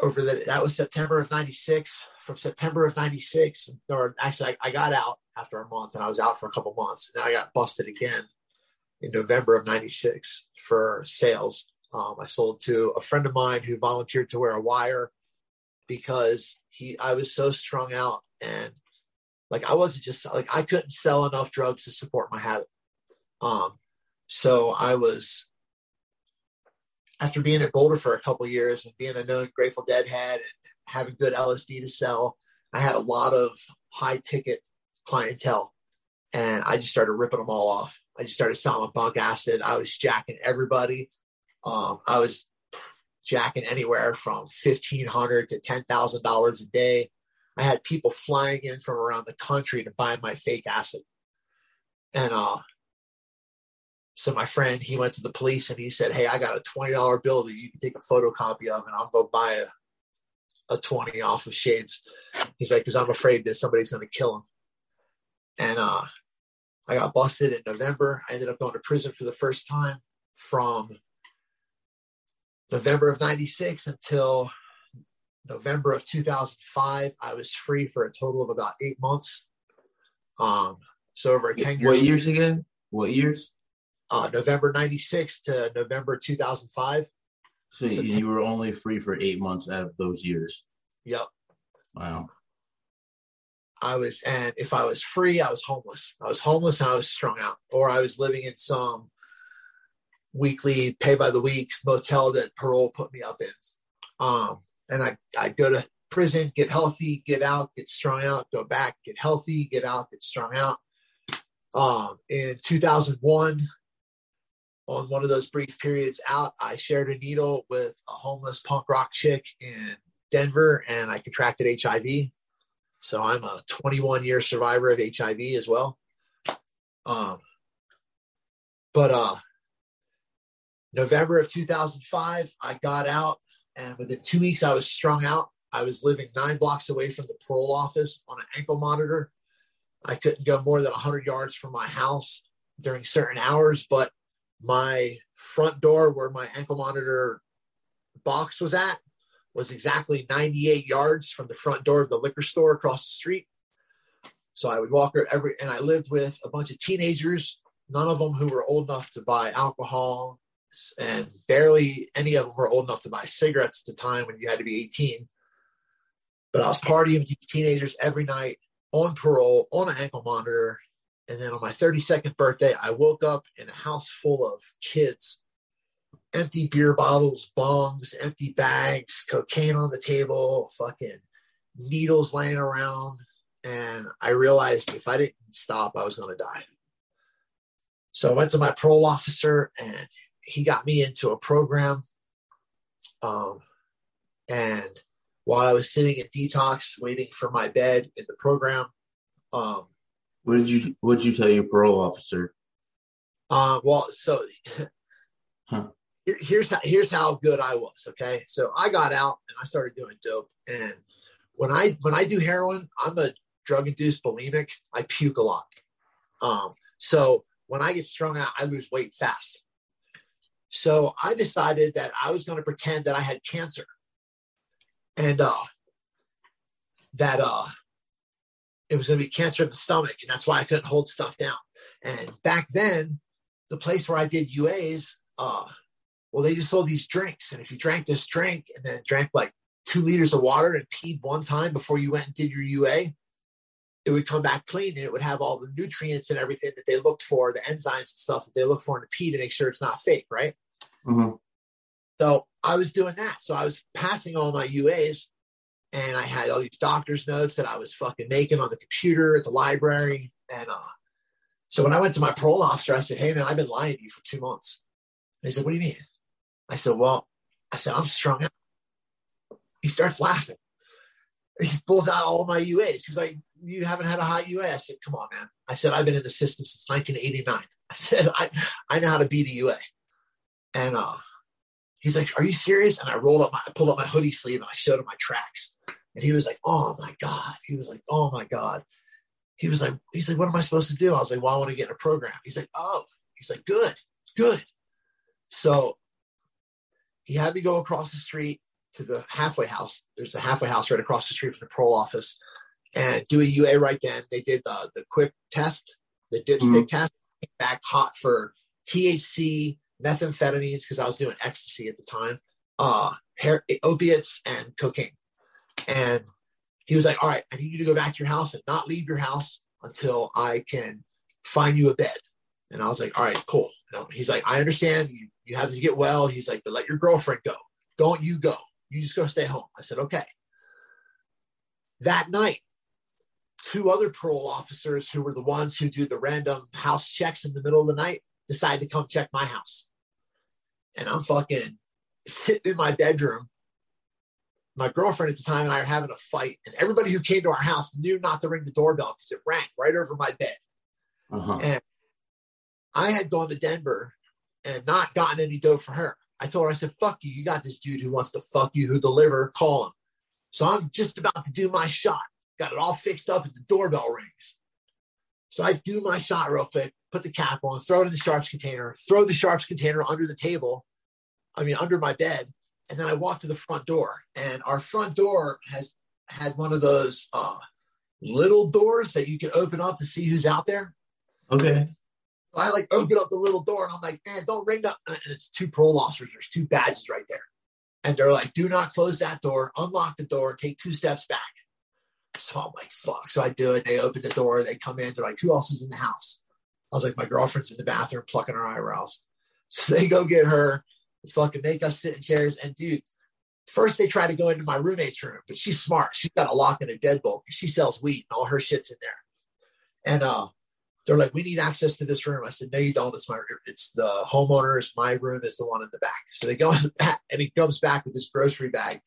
over the that was September of 96. From September of 96, or actually I, I got out after a month and I was out for a couple months. And then I got busted again in November of 96 for sales. Um, I sold to a friend of mine who volunteered to wear a wire because he I was so strung out and like I wasn't just like I couldn't sell enough drugs to support my habit. Um, so I was after being at Boulder for a couple years and being a known Grateful Dead head and having good LSD to sell, I had a lot of high ticket clientele, and I just started ripping them all off. I just started selling bunk acid. I was jacking everybody. Um, I was jacking anywhere from fifteen hundred to ten thousand dollars a day. I had people flying in from around the country to buy my fake acid, and uh, so my friend, he went to the police and he said, Hey, I got a $20 bill that you can take a photocopy of and I'll go buy a, a 20 off of Shades. He's like, cause I'm afraid that somebody's going to kill him. And, uh, I got busted in November. I ended up going to prison for the first time from November of 96 until November of 2005. I was free for a total of about eight months. Um, so over 10 years. What years again? What years? uh, November 96 to November 2005. So, so you were only free for eight months out of those years. Yep. Wow. I was, and if I was free, I was homeless. I was homeless and I was strung out, or I was living in some weekly pay by the week motel that parole put me up in. Um, and I, I go to prison, get healthy, get out, get strung out, go back, get healthy, get out, get strung out. Um, in 2001, on one of those brief periods out, I shared a needle with a homeless punk rock chick in Denver and I contracted HIV. So I'm a 21 year survivor of HIV as well. Um, but uh, November of 2005, I got out, and within two weeks, I was strung out. I was living nine blocks away from the parole office on an ankle monitor. I couldn't go more than 100 yards from my house during certain hours, but my front door where my ankle monitor box was at was exactly 98 yards from the front door of the liquor store across the street. So I would walk every, and I lived with a bunch of teenagers, none of them who were old enough to buy alcohol, and barely any of them were old enough to buy cigarettes at the time when you had to be 18. But I was partying with teenagers every night on parole, on an ankle monitor, and then on my 32nd birthday, I woke up in a house full of kids, empty beer bottles, bongs, empty bags, cocaine on the table, fucking needles laying around. And I realized if I didn't stop, I was going to die. So I went to my parole officer and he got me into a program. Um, and while I was sitting at detox, waiting for my bed in the program, um, what did you What did you tell your parole officer? Uh, well, so [laughs] huh. here's how here's how good I was. Okay, so I got out and I started doing dope, and when I when I do heroin, I'm a drug induced bulimic. I puke a lot. Um, so when I get strung out, I lose weight fast. So I decided that I was going to pretend that I had cancer, and uh, that uh, it was going to be cancer of the stomach, and that's why I couldn't hold stuff down. And back then, the place where I did UAs, uh, well, they just sold these drinks, and if you drank this drink and then drank like two liters of water and peed one time before you went and did your UA, it would come back clean and it would have all the nutrients and everything that they looked for, the enzymes and stuff that they look for in the pee to make sure it's not fake, right? Mm-hmm. So I was doing that. So I was passing all my UAs and I had all these doctor's notes that I was fucking making on the computer at the library. And uh, so when I went to my parole officer, I said, "Hey man, I've been lying to you for two months." And he said, "What do you mean?" I said, well, I said, I'm strung out. He starts laughing. He pulls out all my UAs. He's like, you haven't had a hot UA. I said, come on, man. I said, I've been in the system since 1989. I said, I, I know how to beat a UA. And uh, he's like, are you serious? And I rolled up my, I pulled up my hoodie sleeve and I showed him my tracks. And he was like, oh my God. He was like, oh my God. He was like, he's like, what am I supposed to do? I was like, well, I want to get in a program. He's like, oh, he's like, good, good. So he had me go across the street to the halfway house. There's a halfway house right across the street from the parole office and do a UA right then. They did the, the quick test, the dipstick mm-hmm. test, back hot for THC, methamphetamines, because I was doing ecstasy at the time, uh, hair, opiates, and cocaine. And he was like, All right, I need you to go back to your house and not leave your house until I can find you a bed. And I was like, All right, cool. he's like, I understand you, you have to get well. He's like, But let your girlfriend go. Don't you go. You just go stay home. I said, Okay. That night, two other parole officers who were the ones who do the random house checks in the middle of the night decide to come check my house. And I'm fucking sitting in my bedroom. My girlfriend at the time and I are having a fight, and everybody who came to our house knew not to ring the doorbell because it rang right over my bed. Uh-huh. And I had gone to Denver and not gotten any dough for her. I told her, I said, fuck you. You got this dude who wants to fuck you, who deliver, call him. So I'm just about to do my shot got it all fixed up, and the doorbell rings. So I do my shot real quick, put the cap on, throw it in the sharps container, throw the sharps container under the table, I mean, under my bed. And then I walk to the front door. And our front door has had one of those uh, little doors that you can open up to see who's out there. Okay. I like open up the little door and I'm like, man, don't ring up. And it's two parole officers. There's two badges right there. And they're like, do not close that door, unlock the door, take two steps back. So I'm like, fuck. So I do it. They open the door. They come in. They're like, who else is in the house? I was like, my girlfriend's in the bathroom plucking her eyebrows. [laughs] So they go get her, fucking make us sit in chairs. And dude, first they try to go into my roommate's room, but she's smart. She's got a lock and a deadbolt. She sells weed and all her shit's in there. And uh, they're like, we need access to this room. I said, no, you don't. It's my It's the homeowner's. My room is the one in the back. So they go in the [laughs] back and he comes back with this grocery bag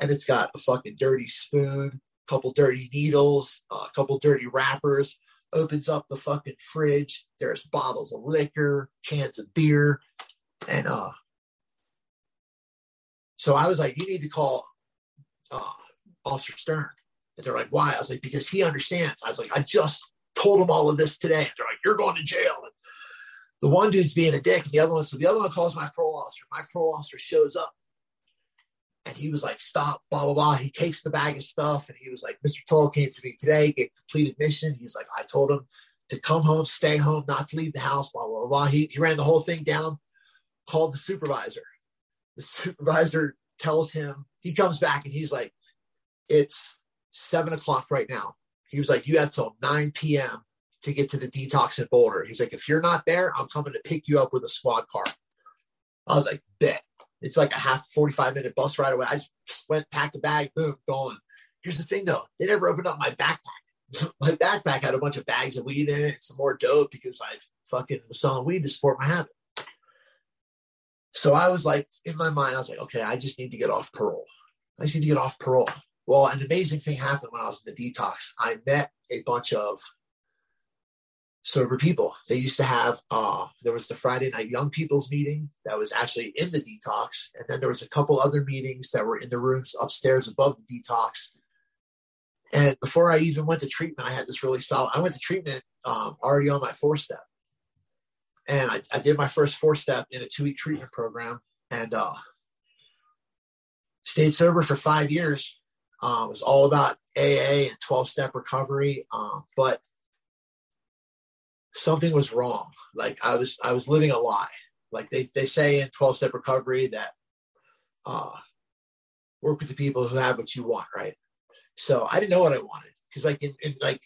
and it's got a fucking dirty spoon, a couple dirty needles, a couple dirty wrappers, opens up the fucking fridge. There's bottles of liquor, cans of beer. And uh so I was like, you need to call uh Officer Stern. And they're like, why? I was like, because he understands. I was like, I just told him all of this today. They're like, you're going to jail. And the one dude's being a dick, and the other one, so the other one calls my parole officer. My parole officer shows up and he was like, stop, blah, blah, blah. He takes the bag of stuff and he was like, Mr. Toll came to me today, get complete admission. He's like, I told him to come home, stay home, not to leave the house, blah, blah, blah. He, he ran the whole thing down, called the supervisor. The supervisor tells him, he comes back and he's like, it's seven o'clock right now. He was like, you have till 9 p.m. to get to the detox in Boulder. He's like, if you're not there, I'm coming to pick you up with a squad car. I was like, bet. It's like a half 45 minute bus ride away. I just went, packed a bag, boom, going. Here's the thing though, they never opened up my backpack. [laughs] my backpack had a bunch of bags of weed in it, some more dope because I fucking was selling weed to support my habit. So I was like, in my mind, I was like, okay, I just need to get off parole. I just need to get off parole. Well, an amazing thing happened when I was in the detox. I met a bunch of sober people. They used to have uh, there was the Friday night young people's meeting that was actually in the detox, and then there was a couple other meetings that were in the rooms upstairs above the detox. And before I even went to treatment, I had this really solid. I went to treatment um, already on my four step, and I, I, did my first four step in a two week treatment program, and uh, stayed sober for five years. Uh, it was all about AA and twelve step recovery, um, but something was wrong. Like I was I was living a lie. Like they, they say in 12 step recovery that uh work with the people who have what you want, right? So I didn't know what I wanted. Because like in, in, like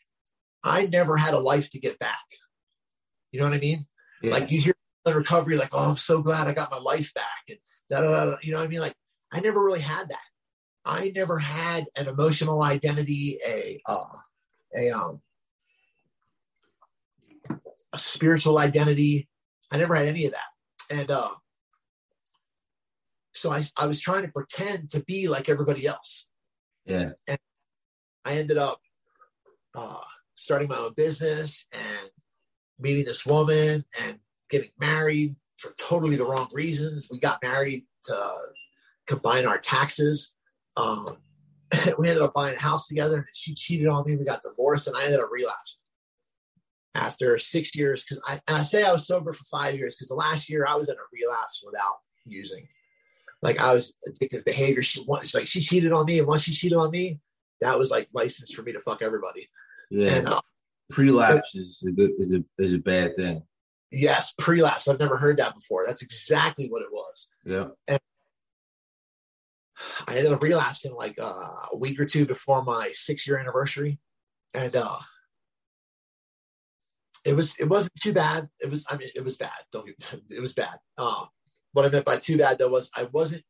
I never had a life to get back. You know what I mean? Yeah. Like you hear in recovery, like, oh, I'm so glad I got my life back. And da, da, da, you know what I mean? Like I never really had that. I never had an emotional identity, a uh, a um a spiritual identity. I never had any of that. And uh, so I, I was trying to pretend to be like everybody else. Yeah. And I ended up uh, starting my own business and meeting this woman and getting married for totally the wrong reasons. We got married to combine our taxes. Um, [laughs] we ended up buying a house together and she cheated on me. We got divorced and I ended up relapsing after six years. Cause I, and I say I was sober for five years because the last year I was in a relapse without using. Like I was addictive behavior. She once like she cheated on me, and once she cheated on me, that was like license for me to fuck everybody. Yeah. And uh, Prelapse is a good is a is a bad thing. yes, prelapse. I've never heard that before. That's exactly what it was. Yeah. I ended up relapsing like uh, a week or two before my six year anniversary, and uh, it was it wasn't too bad. It was I mean it was bad. Don't get, [laughs] it was bad. Uh, what I meant by too bad though was I wasn't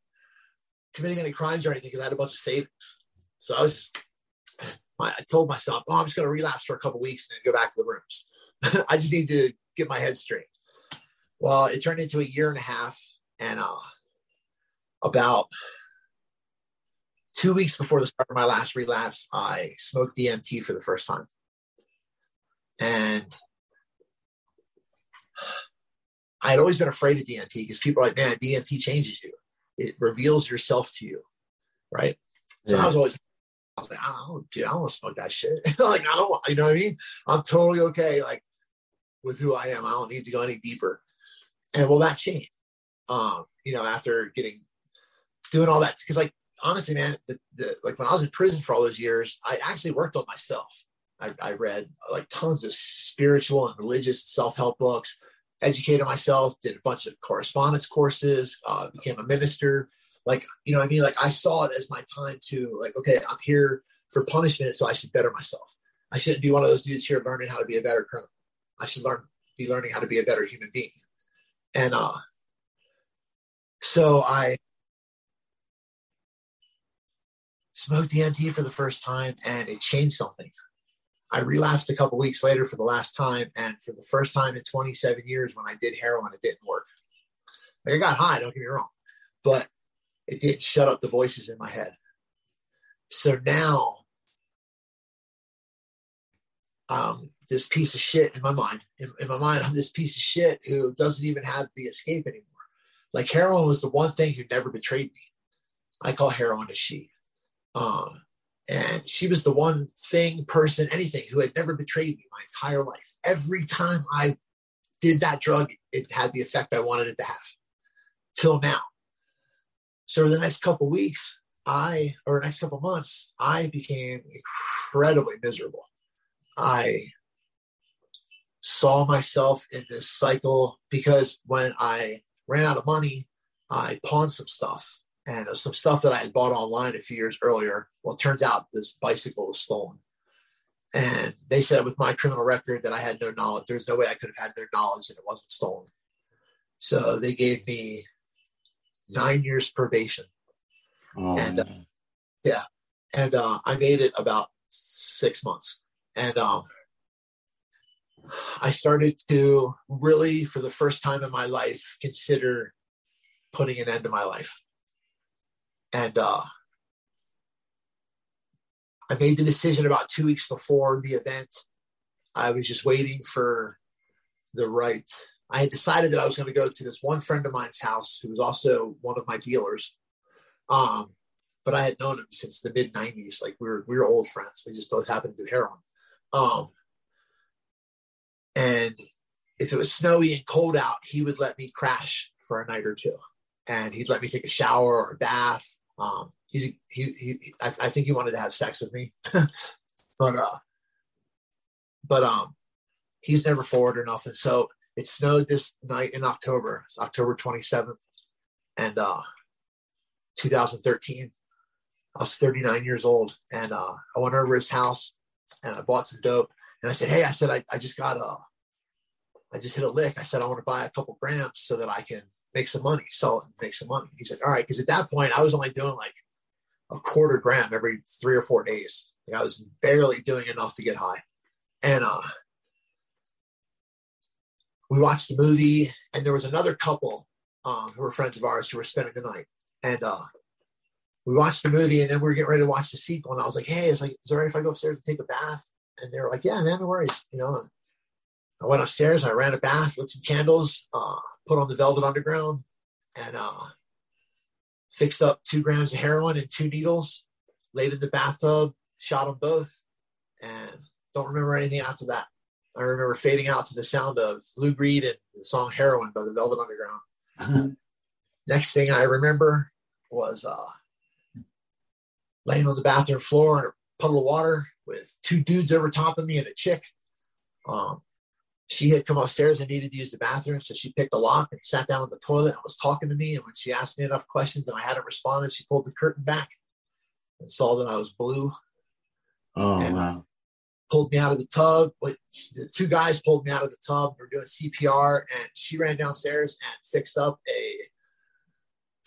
committing any crimes or anything because I had a bunch of savings. So I was just [sighs] I told myself, oh, I'm just going to relapse for a couple weeks and then go back to the rooms. [laughs] I just need to get my head straight. Well, it turned into a year and a half, and uh, about two weeks before the start of my last relapse, I smoked DMT for the first time. And I had always been afraid of DMT because people are like, man, DMT changes you. It reveals yourself to you. Right. So Yeah. I was always, I was like, I don't know, dude, I don't want to smoke that shit. [laughs] like, I don't want, you know what I mean? I'm totally okay. Like with who I am. I don't need to go any deeper. And well, that changed. Um, you know, after getting, doing all that, because like, honestly, man, the, the, like when I was in prison for all those years, I actually worked on myself. I, I read like tons of spiritual and religious self-help books, educated myself, did a bunch of correspondence courses, uh, became a minister. Like, you know what I mean? Like I saw it as my time to like, okay, I'm here for punishment, so I should better myself. I shouldn't be one of those dudes here learning how to be a better criminal. I should learn be learning how to be a better human being. And uh so I smoked DMT for the first time and it changed something. I relapsed a couple weeks later for the last time, and for the first time in 27 years, when I did heroin, it didn't work. Like I got high, don't get me wrong, but it didn't shut up the voices in my head. So now, um, this piece of shit in my mind, in, in my mind, I'm this piece of shit who doesn't even have the escape anymore. Like heroin was the one thing who never betrayed me. I call heroin a she. Um, and she was the one thing, person, anything who had never betrayed me my entire life. Every time I did that drug, it had the effect I wanted it to have till now. So the next couple weeks, I, or next couple months, I became incredibly miserable. I saw myself in this cycle because when I ran out of money, I pawned some stuff and it was some stuff that I had bought online a few years earlier. Well, it turns out this bicycle was stolen. And they said with my criminal record that I had no knowledge. There's no way I could have had no knowledge that it wasn't stolen. So they gave me nine years probation. Oh, And, uh, man. And uh, I made it about six months. And um, I started to really, for the first time in my life, consider putting an end to my life. And uh, I made the decision about two weeks before the event. I was just waiting for the right. I had decided that I was going to go to this one friend of mine's house who was also one of my dealers. Um, but I had known him since the mid '90s. Like we were we were old friends. We just both happened to do heroin. Um, and if it was snowy and cold out, he would let me crash for a night or two, and he'd let me take a shower or a bath. Um, he's he he. I, I think he wanted to have sex with me, [laughs] but uh, but um, he's never forward or nothing. So it snowed this night in October. It's October 27th, and uh, 2013. I was 39 years old, and uh, I went over his house and I bought some dope. And I said, "Hey, I said I, I just got a, I just hit a lick. I said I want to buy a couple grams so that I can make some money, sell it, and make some money." He said, "All right," because at that point I was only doing like a quarter gram every three or four days. Like I was barely doing enough to get high, and uh, we watched the movie, and there was another couple um, who were friends of ours who were spending the night, And uh, we watched the movie, and then we were getting ready to watch the sequel. And I was like, "Hey, it's like, is it all right if I go upstairs and take a bath?" And they were like, "Yeah, man, no worries." You know. I went upstairs. I ran a bath, lit some candles, uh, put on the Velvet Underground, and uh, fixed up two grams of heroin and two needles. Laid in the bathtub, shot them both, and don't remember anything after that. I remember fading out to the sound of Lou Reed and the song "Heroin" by the Velvet Underground. Next thing I remember was uh, laying on the bathroom floor in a puddle of water with two dudes over top of me and a chick. Um, she had come upstairs and needed to use the bathroom, so she picked a lock and sat down on the toilet and was talking to me. And when she asked me enough questions and I hadn't responded, she pulled the curtain back and saw that I was blue. Oh And- wow. Pulled me out of the tub. But the two guys pulled me out of the tub. We were doing CPR, and she ran downstairs and fixed up a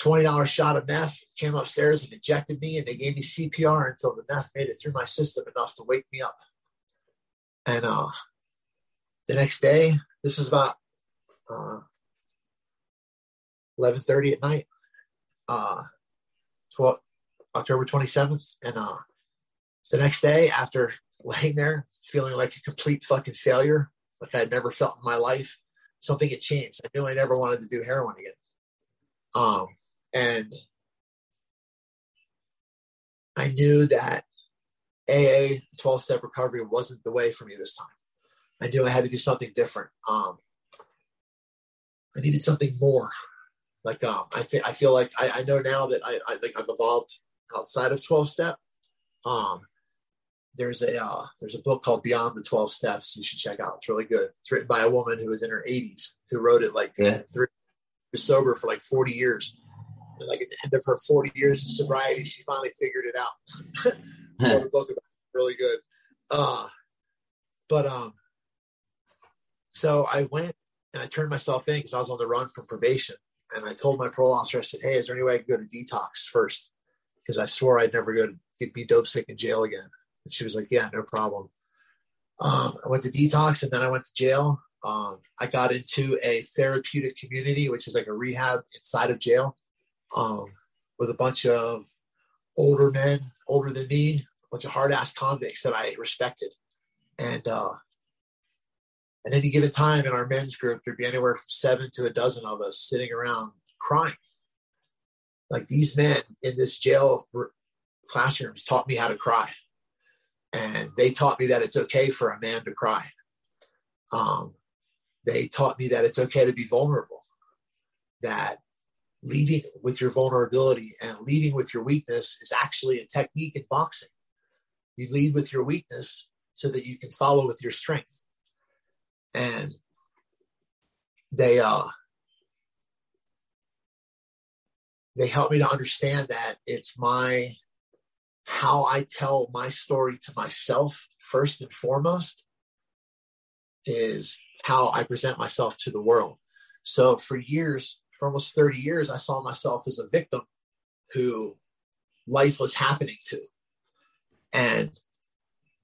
twenty dollars shot of meth. Came upstairs and injected me, and they gave me CPR until the meth made it through my system enough to wake me up. And uh, the next day, this is about uh, eleven thirty at night, uh, 12, October twenty seventh, and uh, the next day after laying there feeling like a complete fucking failure, like I had never felt in my life, something had changed. I knew I never wanted to do heroin again. Um, and I knew that AA 12 step recovery wasn't the way for me this time. I knew I had to do something different. Um, I needed something more. Like um, I, fe- I feel like I, I know now that I, I think I've evolved outside of 12 step. Um, there's a uh, there's a book called Beyond the 12 Steps you should check out. It's really good. It's written by a woman who was in her 80s who wrote it like Yeah. three was sober for like 40 years. And like at the end of her 40 years of sobriety, she finally figured it out. [laughs] wrote a book about it, really good. Uh, but um, so I went and I turned myself in because I was on the run from probation. And I told my parole officer, I said, "Hey, is there any way I can go to detox first? Because I swore I'd never go to be dope sick in jail again." And she was like, "Yeah, no problem." Um, I went to detox and then I went to jail. Um, I got into a therapeutic community, which is like a rehab inside of jail, um, with a bunch of older men, older than me, a bunch of hard ass convicts that I respected. And uh, at any given time in our men's group, there'd be anywhere from seven to a dozen of us sitting around crying. Like these men in this jail classrooms taught me how to cry. And they taught me that it's okay for a man to cry. Um, they taught me that it's okay to be vulnerable, that leading with your vulnerability and leading with your weakness is actually a technique in boxing. You lead with your weakness so that you can follow with your strength. And they uh they help me to understand that it's my how I tell my story to myself first and foremost is how I present myself to the world. So for years, for almost 30 years, I saw myself as a victim who life was happening to. And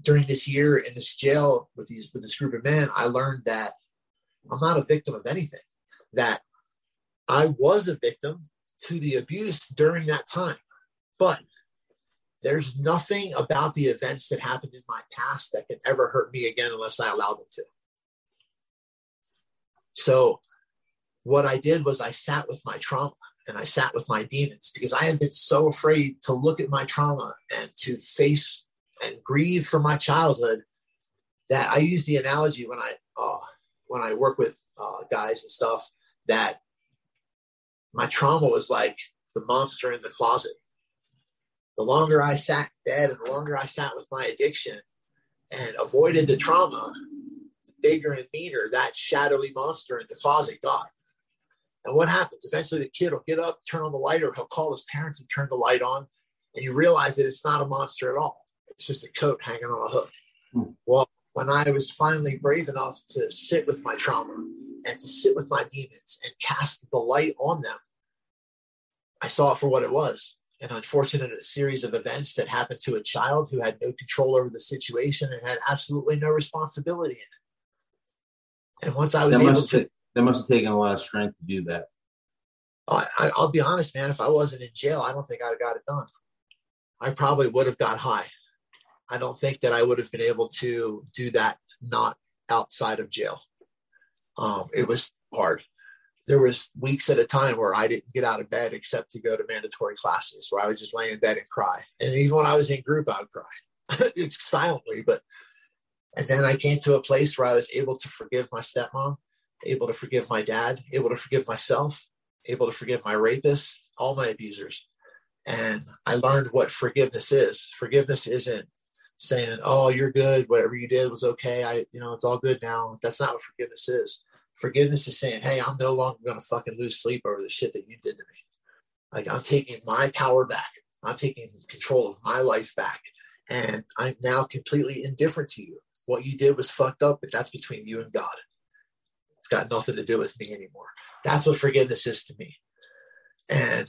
during this year in this jail with these with this group of men, I learned that I'm not a victim of anything. That I was a victim to the abuse during that time. But there's nothing about the events that happened in my past that can ever hurt me again unless I allow them to. So what I did was I sat with my trauma and I sat with my demons because I had been so afraid to look at my trauma and to face and grieve from my childhood that I use the analogy when I uh, when I work with uh, guys and stuff that my trauma was like the monster in the closet. The longer I sat in bed and the longer I sat with my addiction and avoided the trauma, the bigger and meaner that shadowy monster in the closet got. And what happens? Eventually, the kid will get up, turn on the light, or he'll call his parents and turn the light on. And you realize that it's not a monster at all. It's just a coat hanging on a hook. Hmm. Well, when I was finally brave enough to sit with my trauma and to sit with my demons and cast the light on them, I saw it for what it was an unfortunate series of events that happened to a child who had no control over the situation and had absolutely no responsibility in it. And once I was That able must, to have, that must have taken a lot of strength to do that. I, I, I'll be honest, man. If I wasn't in jail, I don't think I'd have got it done. I probably would have got high. I don't think that I would have been able to do that not outside of jail. Um, it was hard. There was weeks at a time where I didn't get out of bed except to go to mandatory classes, where I would just lay in bed and cry. And even when I was in group, I would cry [laughs] silently. But and then I came to a place where I was able to forgive my stepmom, able to forgive my dad, able to forgive myself, able to forgive my rapists, all my abusers. And I learned what forgiveness is. Forgiveness isn't saying, "Oh, you're good. Whatever you did was okay. I, you know, it's all good now." That's not what forgiveness is. Forgiveness is saying, "Hey, I'm no longer going to fucking lose sleep over the shit that you did to me. Like I'm taking my power back. I'm taking control of my life back, and I'm now completely indifferent to you. What you did was fucked up, but that's between you and God. It's got nothing to do with me anymore. That's what forgiveness is to me. And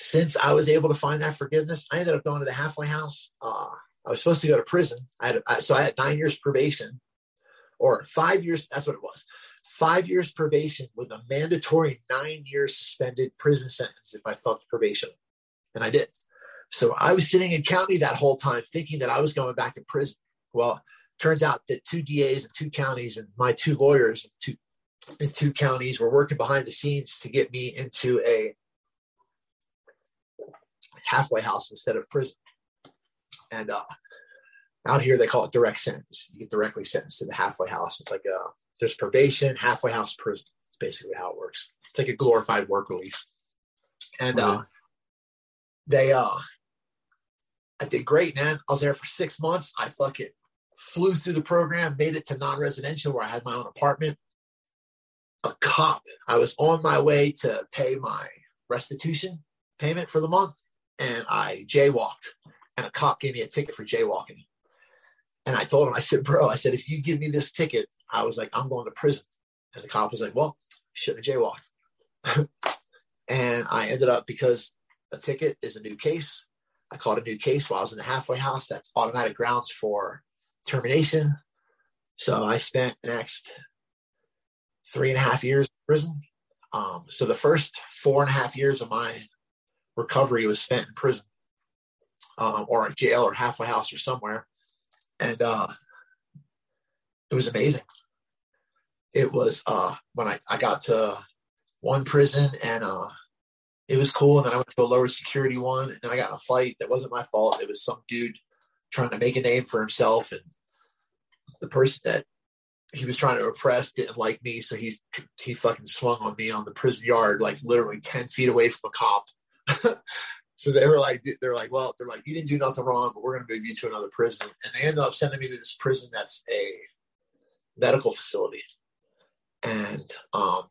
since I was able to find that forgiveness, I ended up going to the halfway house. Uh, I was supposed to go to prison. I had I, so I had nine years probation, or five years. That's what it was. Five years probation with a mandatory nine year suspended prison sentence if I fucked probation, and I did. So I was sitting in county that whole time, thinking that I was going back to prison. Well, turns out that two DAs and two counties and my two lawyers and two in two counties were working behind the scenes to get me into a halfway house instead of prison. And uh, out here, they call it direct sentence. You get directly sentenced to the halfway house. It's like a, there's probation, halfway house, prison. It's basically how it works. It's like a glorified work release. And uh, they, uh, I did great, man. I was there for six months. I fucking flew through the program, made it to non-residential where I had my own apartment. A cop. I was on my way to pay my restitution payment for the month and I jaywalked, and a cop gave me a ticket for jaywalking. And I told him, I said, bro, I said, if you give me this ticket, I was like, I'm going to prison. And the cop was like, well, shouldn't have jaywalked. [laughs] and I ended up because a ticket is a new case. I caught a new case while I was in the halfway house. That's automatic grounds for termination. So I spent the next three and a half years in prison. Um, so the first four and a half years of my recovery was spent in prison um, or a jail or halfway house or somewhere. And uh, it was amazing. It was uh, when I, I got to one prison and uh, it was cool. And then I went to a lower security one and I got in a fight that wasn't my fault. It was some dude trying to make a name for himself. And the person that he was trying to oppress didn't like me. So he's, he fucking swung on me on the prison yard, like literally 10 feet away from a cop [laughs] so they were like, they're like, well, they're like, you didn't do nothing wrong, but we're going to move you to another prison. And they ended up sending me to this prison that's a medical facility. And um,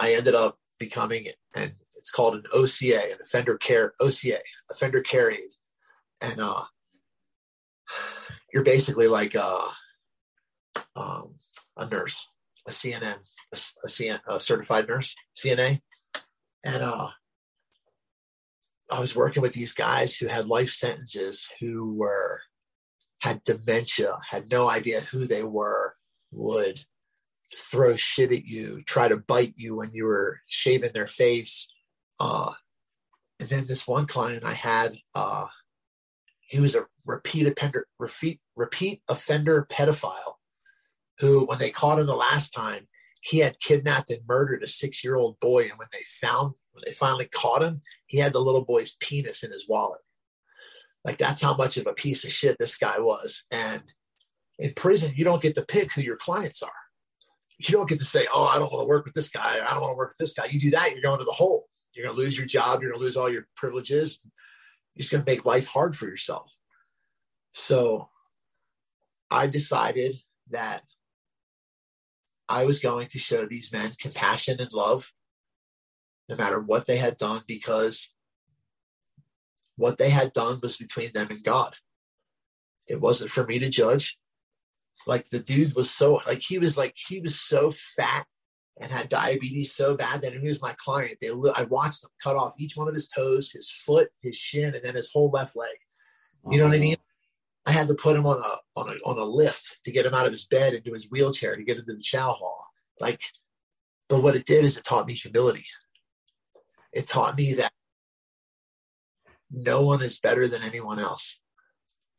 I ended up becoming, and it's called an OCA, an offender care, OCA, offender care aid. And uh, you're basically like a, um, a nurse, a CNN, a, a, CN, a certified nurse, CNA. And uh, I was working with these guys who had life sentences who were had dementia, had no idea who they were, would throw shit at you, try to bite you when you were shaving their face. Uh, and then this one client I had, uh, he was a repeat offender, repeat, repeat offender pedophile who, when they caught him the last time, he had kidnapped and murdered a six year old boy. And when they found when they finally caught him, he had the little boy's penis in his wallet. Like that's how much of a piece of shit this guy was. And in prison, you don't get to pick who your clients are. You don't get to say, "Oh, I don't want to work with this guy. I don't want to work with this guy." You do that, you're going to the hole. You're going to lose your job. You're going to lose all your privileges. You're just going to make life hard for yourself. So, I decided that I was going to show these men compassion and love no matter what they had done, because what they had done was between them and God. It wasn't for me to judge. Like the dude was so like he was like he was so fat and had diabetes so bad that he was my client. They I watched him cut off each one of his toes, his foot, his shin, and then his whole left leg. You know what I uh-huh. mean? I had to put him on a on a on a lift to get him out of his bed into his wheelchair to get into the chow hall. Like, but what it did is it taught me humility it taught me that no one is better than anyone else.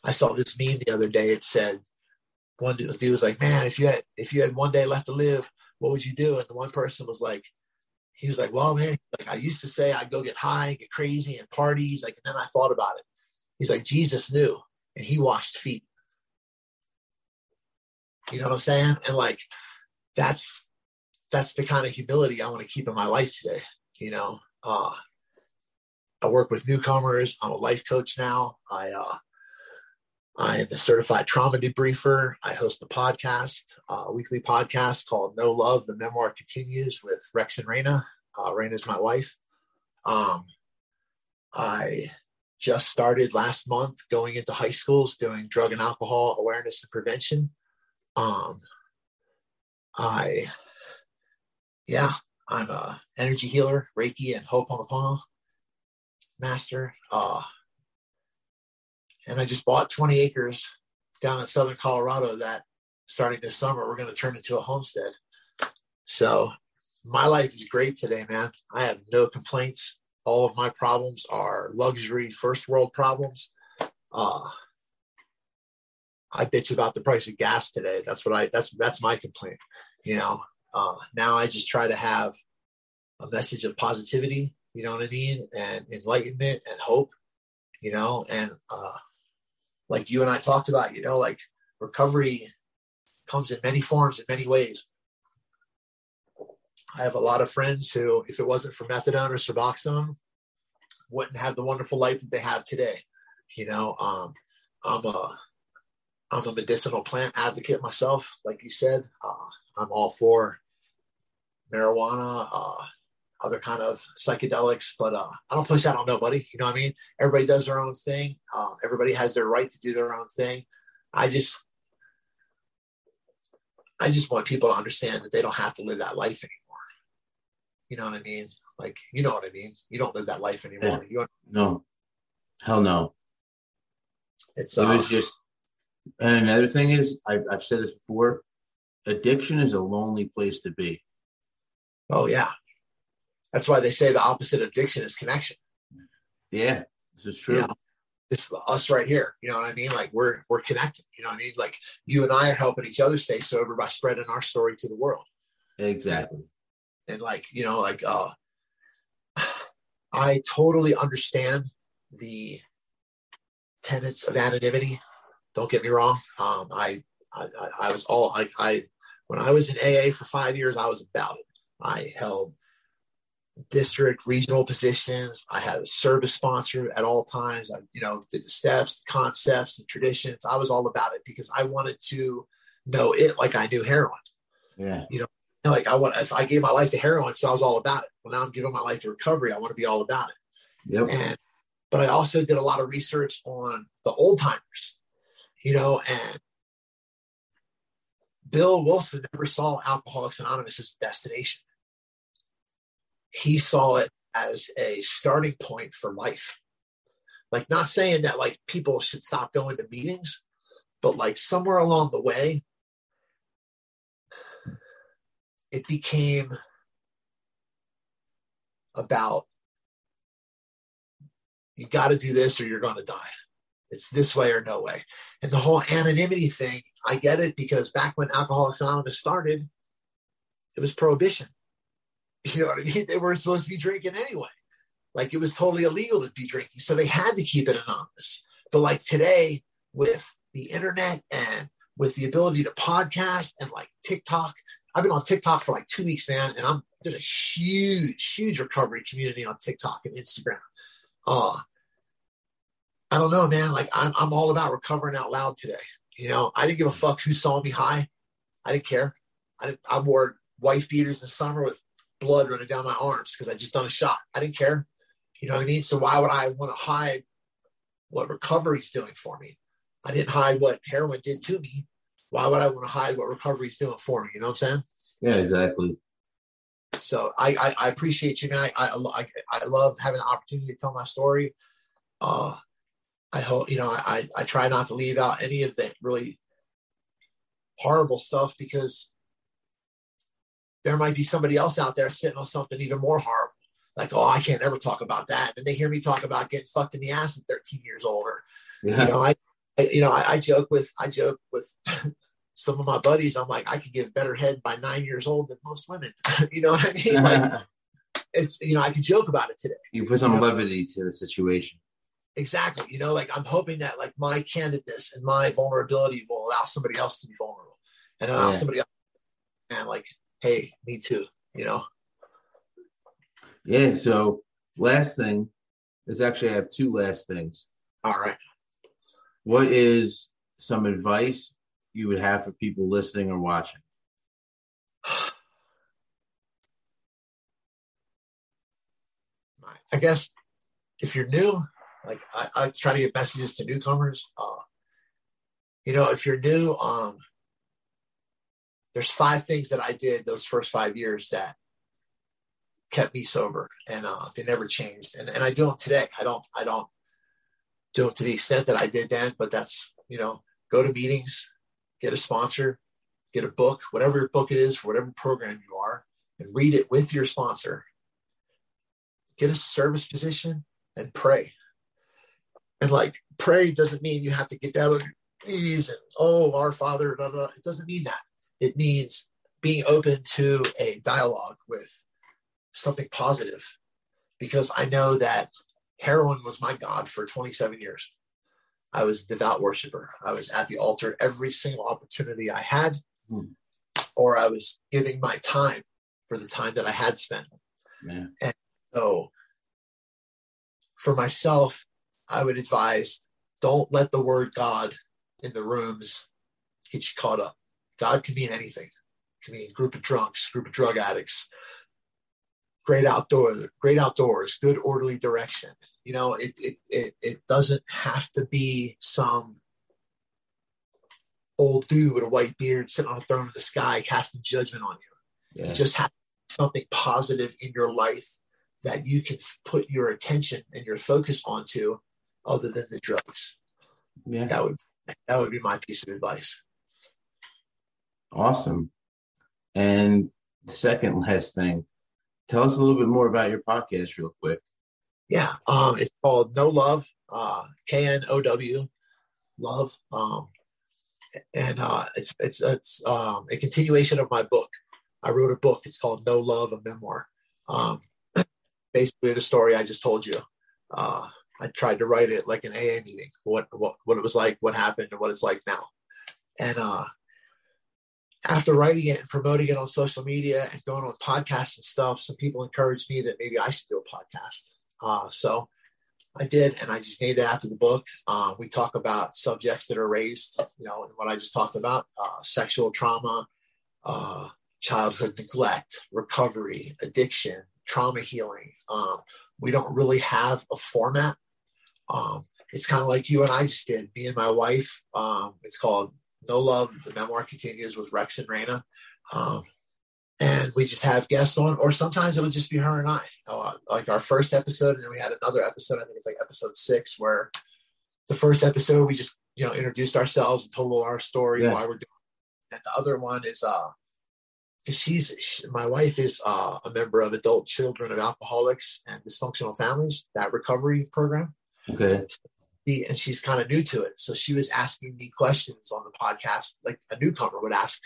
I saw this meme the other day. It said, one dude was like, man, if you had, if you had one day left to live, what would you do? And the one person was like, he was like, well, man, like I used to say I'd go get high, get crazy and parties. Like, and then I thought about it. He's like, Jesus knew and he washed feet. You know what I'm saying? And like, that's, that's the kind of humility I want to keep in my life today. You know, uh, I work with newcomers. I'm a life coach now. I, uh, I'm a certified trauma debriefer. I host a podcast, a weekly podcast called No Love, The Memoir Continues with Rex and Raina. Uh, Raina's my wife. Um, I just started last month going into high schools doing drug and alcohol awareness and prevention. Um, I, yeah, I'm a energy healer, Reiki and Ho'oponopono master. Uh, and I just bought 20 acres down in southern Colorado that starting this summer, we're going to turn into a homestead. So my life is great today, man. I have no complaints. All of my problems are luxury first world problems. Uh, I bitch about the price of gas today. That's what I, that's, that's my complaint. You know, uh, now I just try to have a message of positivity, you know what I mean? And enlightenment and hope, you know, and, uh, like you and I talked about, you know, like recovery comes in many forms in many ways. I have a lot of friends who, if it wasn't for methadone or Suboxone, wouldn't have the wonderful life that they have today. You know, um, I'm a I'm a medicinal plant advocate myself, like you said. Uh, I'm all for marijuana, uh, other kind of psychedelics, but uh, I don't push that on nobody. You know what I mean? Everybody does their own thing. Um, everybody has their right to do their own thing. I just, I just want people to understand that they don't have to live that life anymore. You know what I mean? Like, you know what I mean? You don't live that life anymore. Yeah. no, hell no. It's it was uh, just, and another thing is, I, I've said this before. Addiction is a lonely place to be. Oh yeah, that's why they say the opposite of addiction is connection. Yeah, this is true. You know, this is us right here. You know what I mean? Like we're we're connected. You know what I mean? Like you and I are helping each other stay sober by spreading our story to the world. Exactly. And like, you know, like uh I totally understand the tenets of anonymity. Don't get me wrong. Um, I, I, I was all I, I, when I was in AA for five years, I was about it. I held district, regional positions. I had a service sponsor at all times. I, you know, did the steps, the concepts, the traditions. I was all about it because I wanted to know it like I knew heroin. Yeah. You know, like I want if I gave my life to heroin, so I was all about it. Well, now I'm giving my life to recovery. I want to be all about it. Yep. And but I also did a lot of research on the old timers, you know, and Bill Wilson never saw Alcoholics Anonymous as a destination he saw it as a starting point for life. Like, not saying that like people should stop going to meetings, but like somewhere along the way, it became about you got to do this or you're going to die. It's this way or no way. And the whole anonymity thing, I get it because back when Alcoholics Anonymous started, it was prohibition. [laughs] You know what I mean? They weren't supposed to be drinking anyway. Like it was totally illegal to be drinking. So they had to keep it anonymous. But like today, with the internet and with the ability to podcast and like TikTok, I've been on TikTok for like two weeks, man, and I'm there's a huge, huge recovery community on TikTok and Instagram. Uh I don't know, man. Like I'm I'm all about recovering out loud today. You know, I didn't give a fuck who saw me high. I didn't care. I, I wore wife beaters in the summer with blood running down my arms because I just done a shot. I didn't care. You know what I mean? So why would I want to hide what recovery's doing for me? I didn't hide what heroin did to me. Why would I want to hide what recovery's doing for me? You know what I'm saying? Yeah, exactly. So I, I, I appreciate you, man. I, I, I, love having the opportunity to tell my story. Uh, I hope, you know, I, I try not to leave out any of the really horrible stuff because there might be somebody else out there sitting on something even more horrible. like, oh, I can't ever talk about that. And they hear me talk about getting fucked in the ass at 13 years old, or Yeah. you know, I, I you know, I, I joke with I joke with [laughs] some of my buddies. I'm like, I could give better head by nine years old than most women. [laughs] you know what I mean? Like, [laughs] it's you know, I can joke about it today. you put some levity to the situation. Exactly. You know, like I'm hoping that like my candidness and my vulnerability will allow somebody else to be vulnerable and allow Yeah. somebody else and like, hey, me too. You know. Yeah. So last thing is actually I have two last things. All right. What is some advice you would have for people listening or watching? [sighs] I guess if you're new, like I, I try to get messages to newcomers. Uh, you know, if you're new, um, there's five things that I did those first five years that kept me sober, and uh, they never changed. And and I do them today. I don't I don't do them to the extent that I did then, but that's you know, go to meetings, get a sponsor, get a book, whatever book it is for whatever program you are, and read it with your sponsor get a service position and pray. And like pray doesn't mean you have to get down on your knees and oh our father, blah, blah. it doesn't mean that. It means being open to a dialogue with something positive. Because I know that heroin was my God for 27 years. I was a devout worshiper. I was at the altar every single opportunity I had, Hmm. or I was giving my time for the time that I had spent. And So for myself, I would advise don't let the word God in the rooms get you caught up. God can mean anything. It can mean group of drunks, group of drug addicts, great outdoors, great outdoors, good orderly direction. You know, it it it, it doesn't have to be some old dude with a white beard sitting on a throne in the sky casting judgment on you Yeah. you just have something positive in your life that you can put your attention and your focus onto other than the drugs Yeah. that would that would be my piece of advice Awesome. And the second last thing, tell us a little bit more about your podcast, real quick. yeah um it's called no love uh k-n-o-w love um and uh it's it's it's um a continuation of my book i wrote a book it's called no love a memoir um [clears throat] basically the story i just told you uh i tried to write it like an aa meeting what what what it was like what happened and what it's like now and uh after writing it and promoting it on social media and going on podcasts and stuff some people encouraged me that maybe i should do a podcast uh, so I did, and I just named it after the book. Uh, we talk about subjects that are raised, you know, and what I just talked about: uh, sexual trauma, uh, childhood neglect, recovery, addiction, trauma healing. Um, we don't really have a format. Um, it's kind of like you and I just did. Me and my wife. Um, it's called No Love. The memoir continues with Rex and Raina. Um, and we just have guests on, or sometimes it would just be her and I. Uh, like our first episode, and then we had another episode. I think it's like episode six, where the first episode we just you know introduced ourselves and told our story, Yeah. why we're doing. It. And the other one is uh, she's she, my wife is uh, a member of Adult Children of Alcoholics and Dysfunctional Families, that recovery program Okay. she, and she's kind of new to it. So she was asking me questions on the podcast, like a newcomer would ask,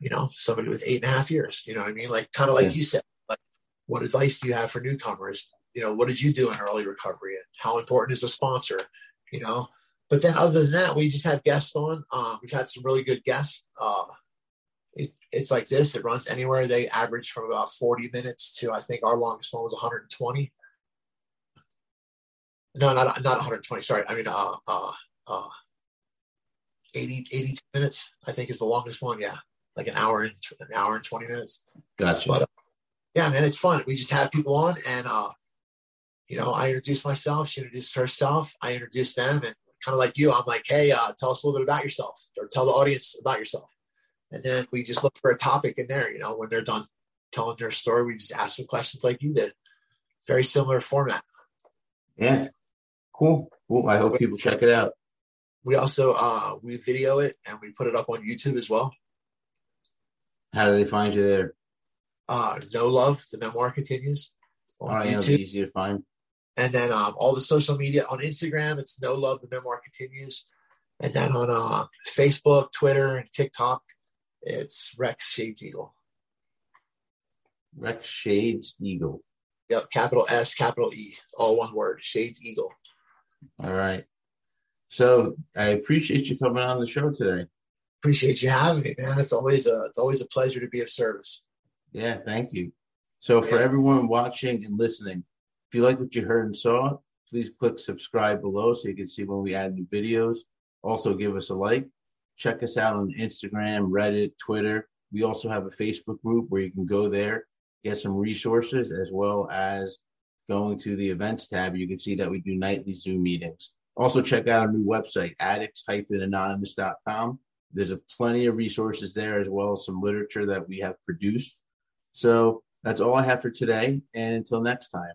you know, somebody with eight and a half years, you know what I mean? Like kind of like Yeah. you said, like what advice do you have for newcomers? You know, what did you do in early recovery and how important is a sponsor, you know? But then other than that, we just have guests on. Um, we've had some really good guests. Uh, it, it's like this. It runs anywhere. They average from about 40 minutes to, I think our longest one was 120 no, not not 120. Sorry, I mean uh uh uh 80 82 minutes. I think is the longest one. Yeah, like an hour and an hour and 20 minutes. Gotcha. But, uh, Yeah, man, it's fun. We just have people on, and uh, you know, I introduce myself. She introduces herself. I introduce them, and kind of like you, I'm like, hey, uh, tell us a little bit about yourself, or tell the audience about yourself. And then we just look for a topic in there. You know, when they're done telling their story, we just ask them questions like you did. Very similar format. yeah. Cool. Cool. I hope people check it out. we also uh we video it and we put it up on youtube as well How do they find you there? uh no love the memoir continues on All right, YouTube. be easy to find. And then um, all the social media on Instagram, it's No Love, the Memoir Continues. And then on uh, Facebook, Twitter, and TikTok, it's Rex Shades Eagle. Rex Shades Eagle. Yep, capital S, capital E, all one word, Shades Eagle. All right. So I appreciate you coming on the show today. Appreciate you having me, man. It's always a it's always a pleasure to be of service. Yeah, thank you. So for Yeah. everyone watching and listening, if you like what you heard and saw, please click subscribe below so you can see when we add new videos. Also give us a like. Check us out on Instagram, Reddit, Twitter. We also have a Facebook group where you can go there, get some resources, as well as going to the events tab. You can see that we do nightly Zoom meetings. Also check out our new website, addicts-anonymous.com. There's a plenty of resources there as well as some literature that we have produced. So that's all I have for today. And until next time.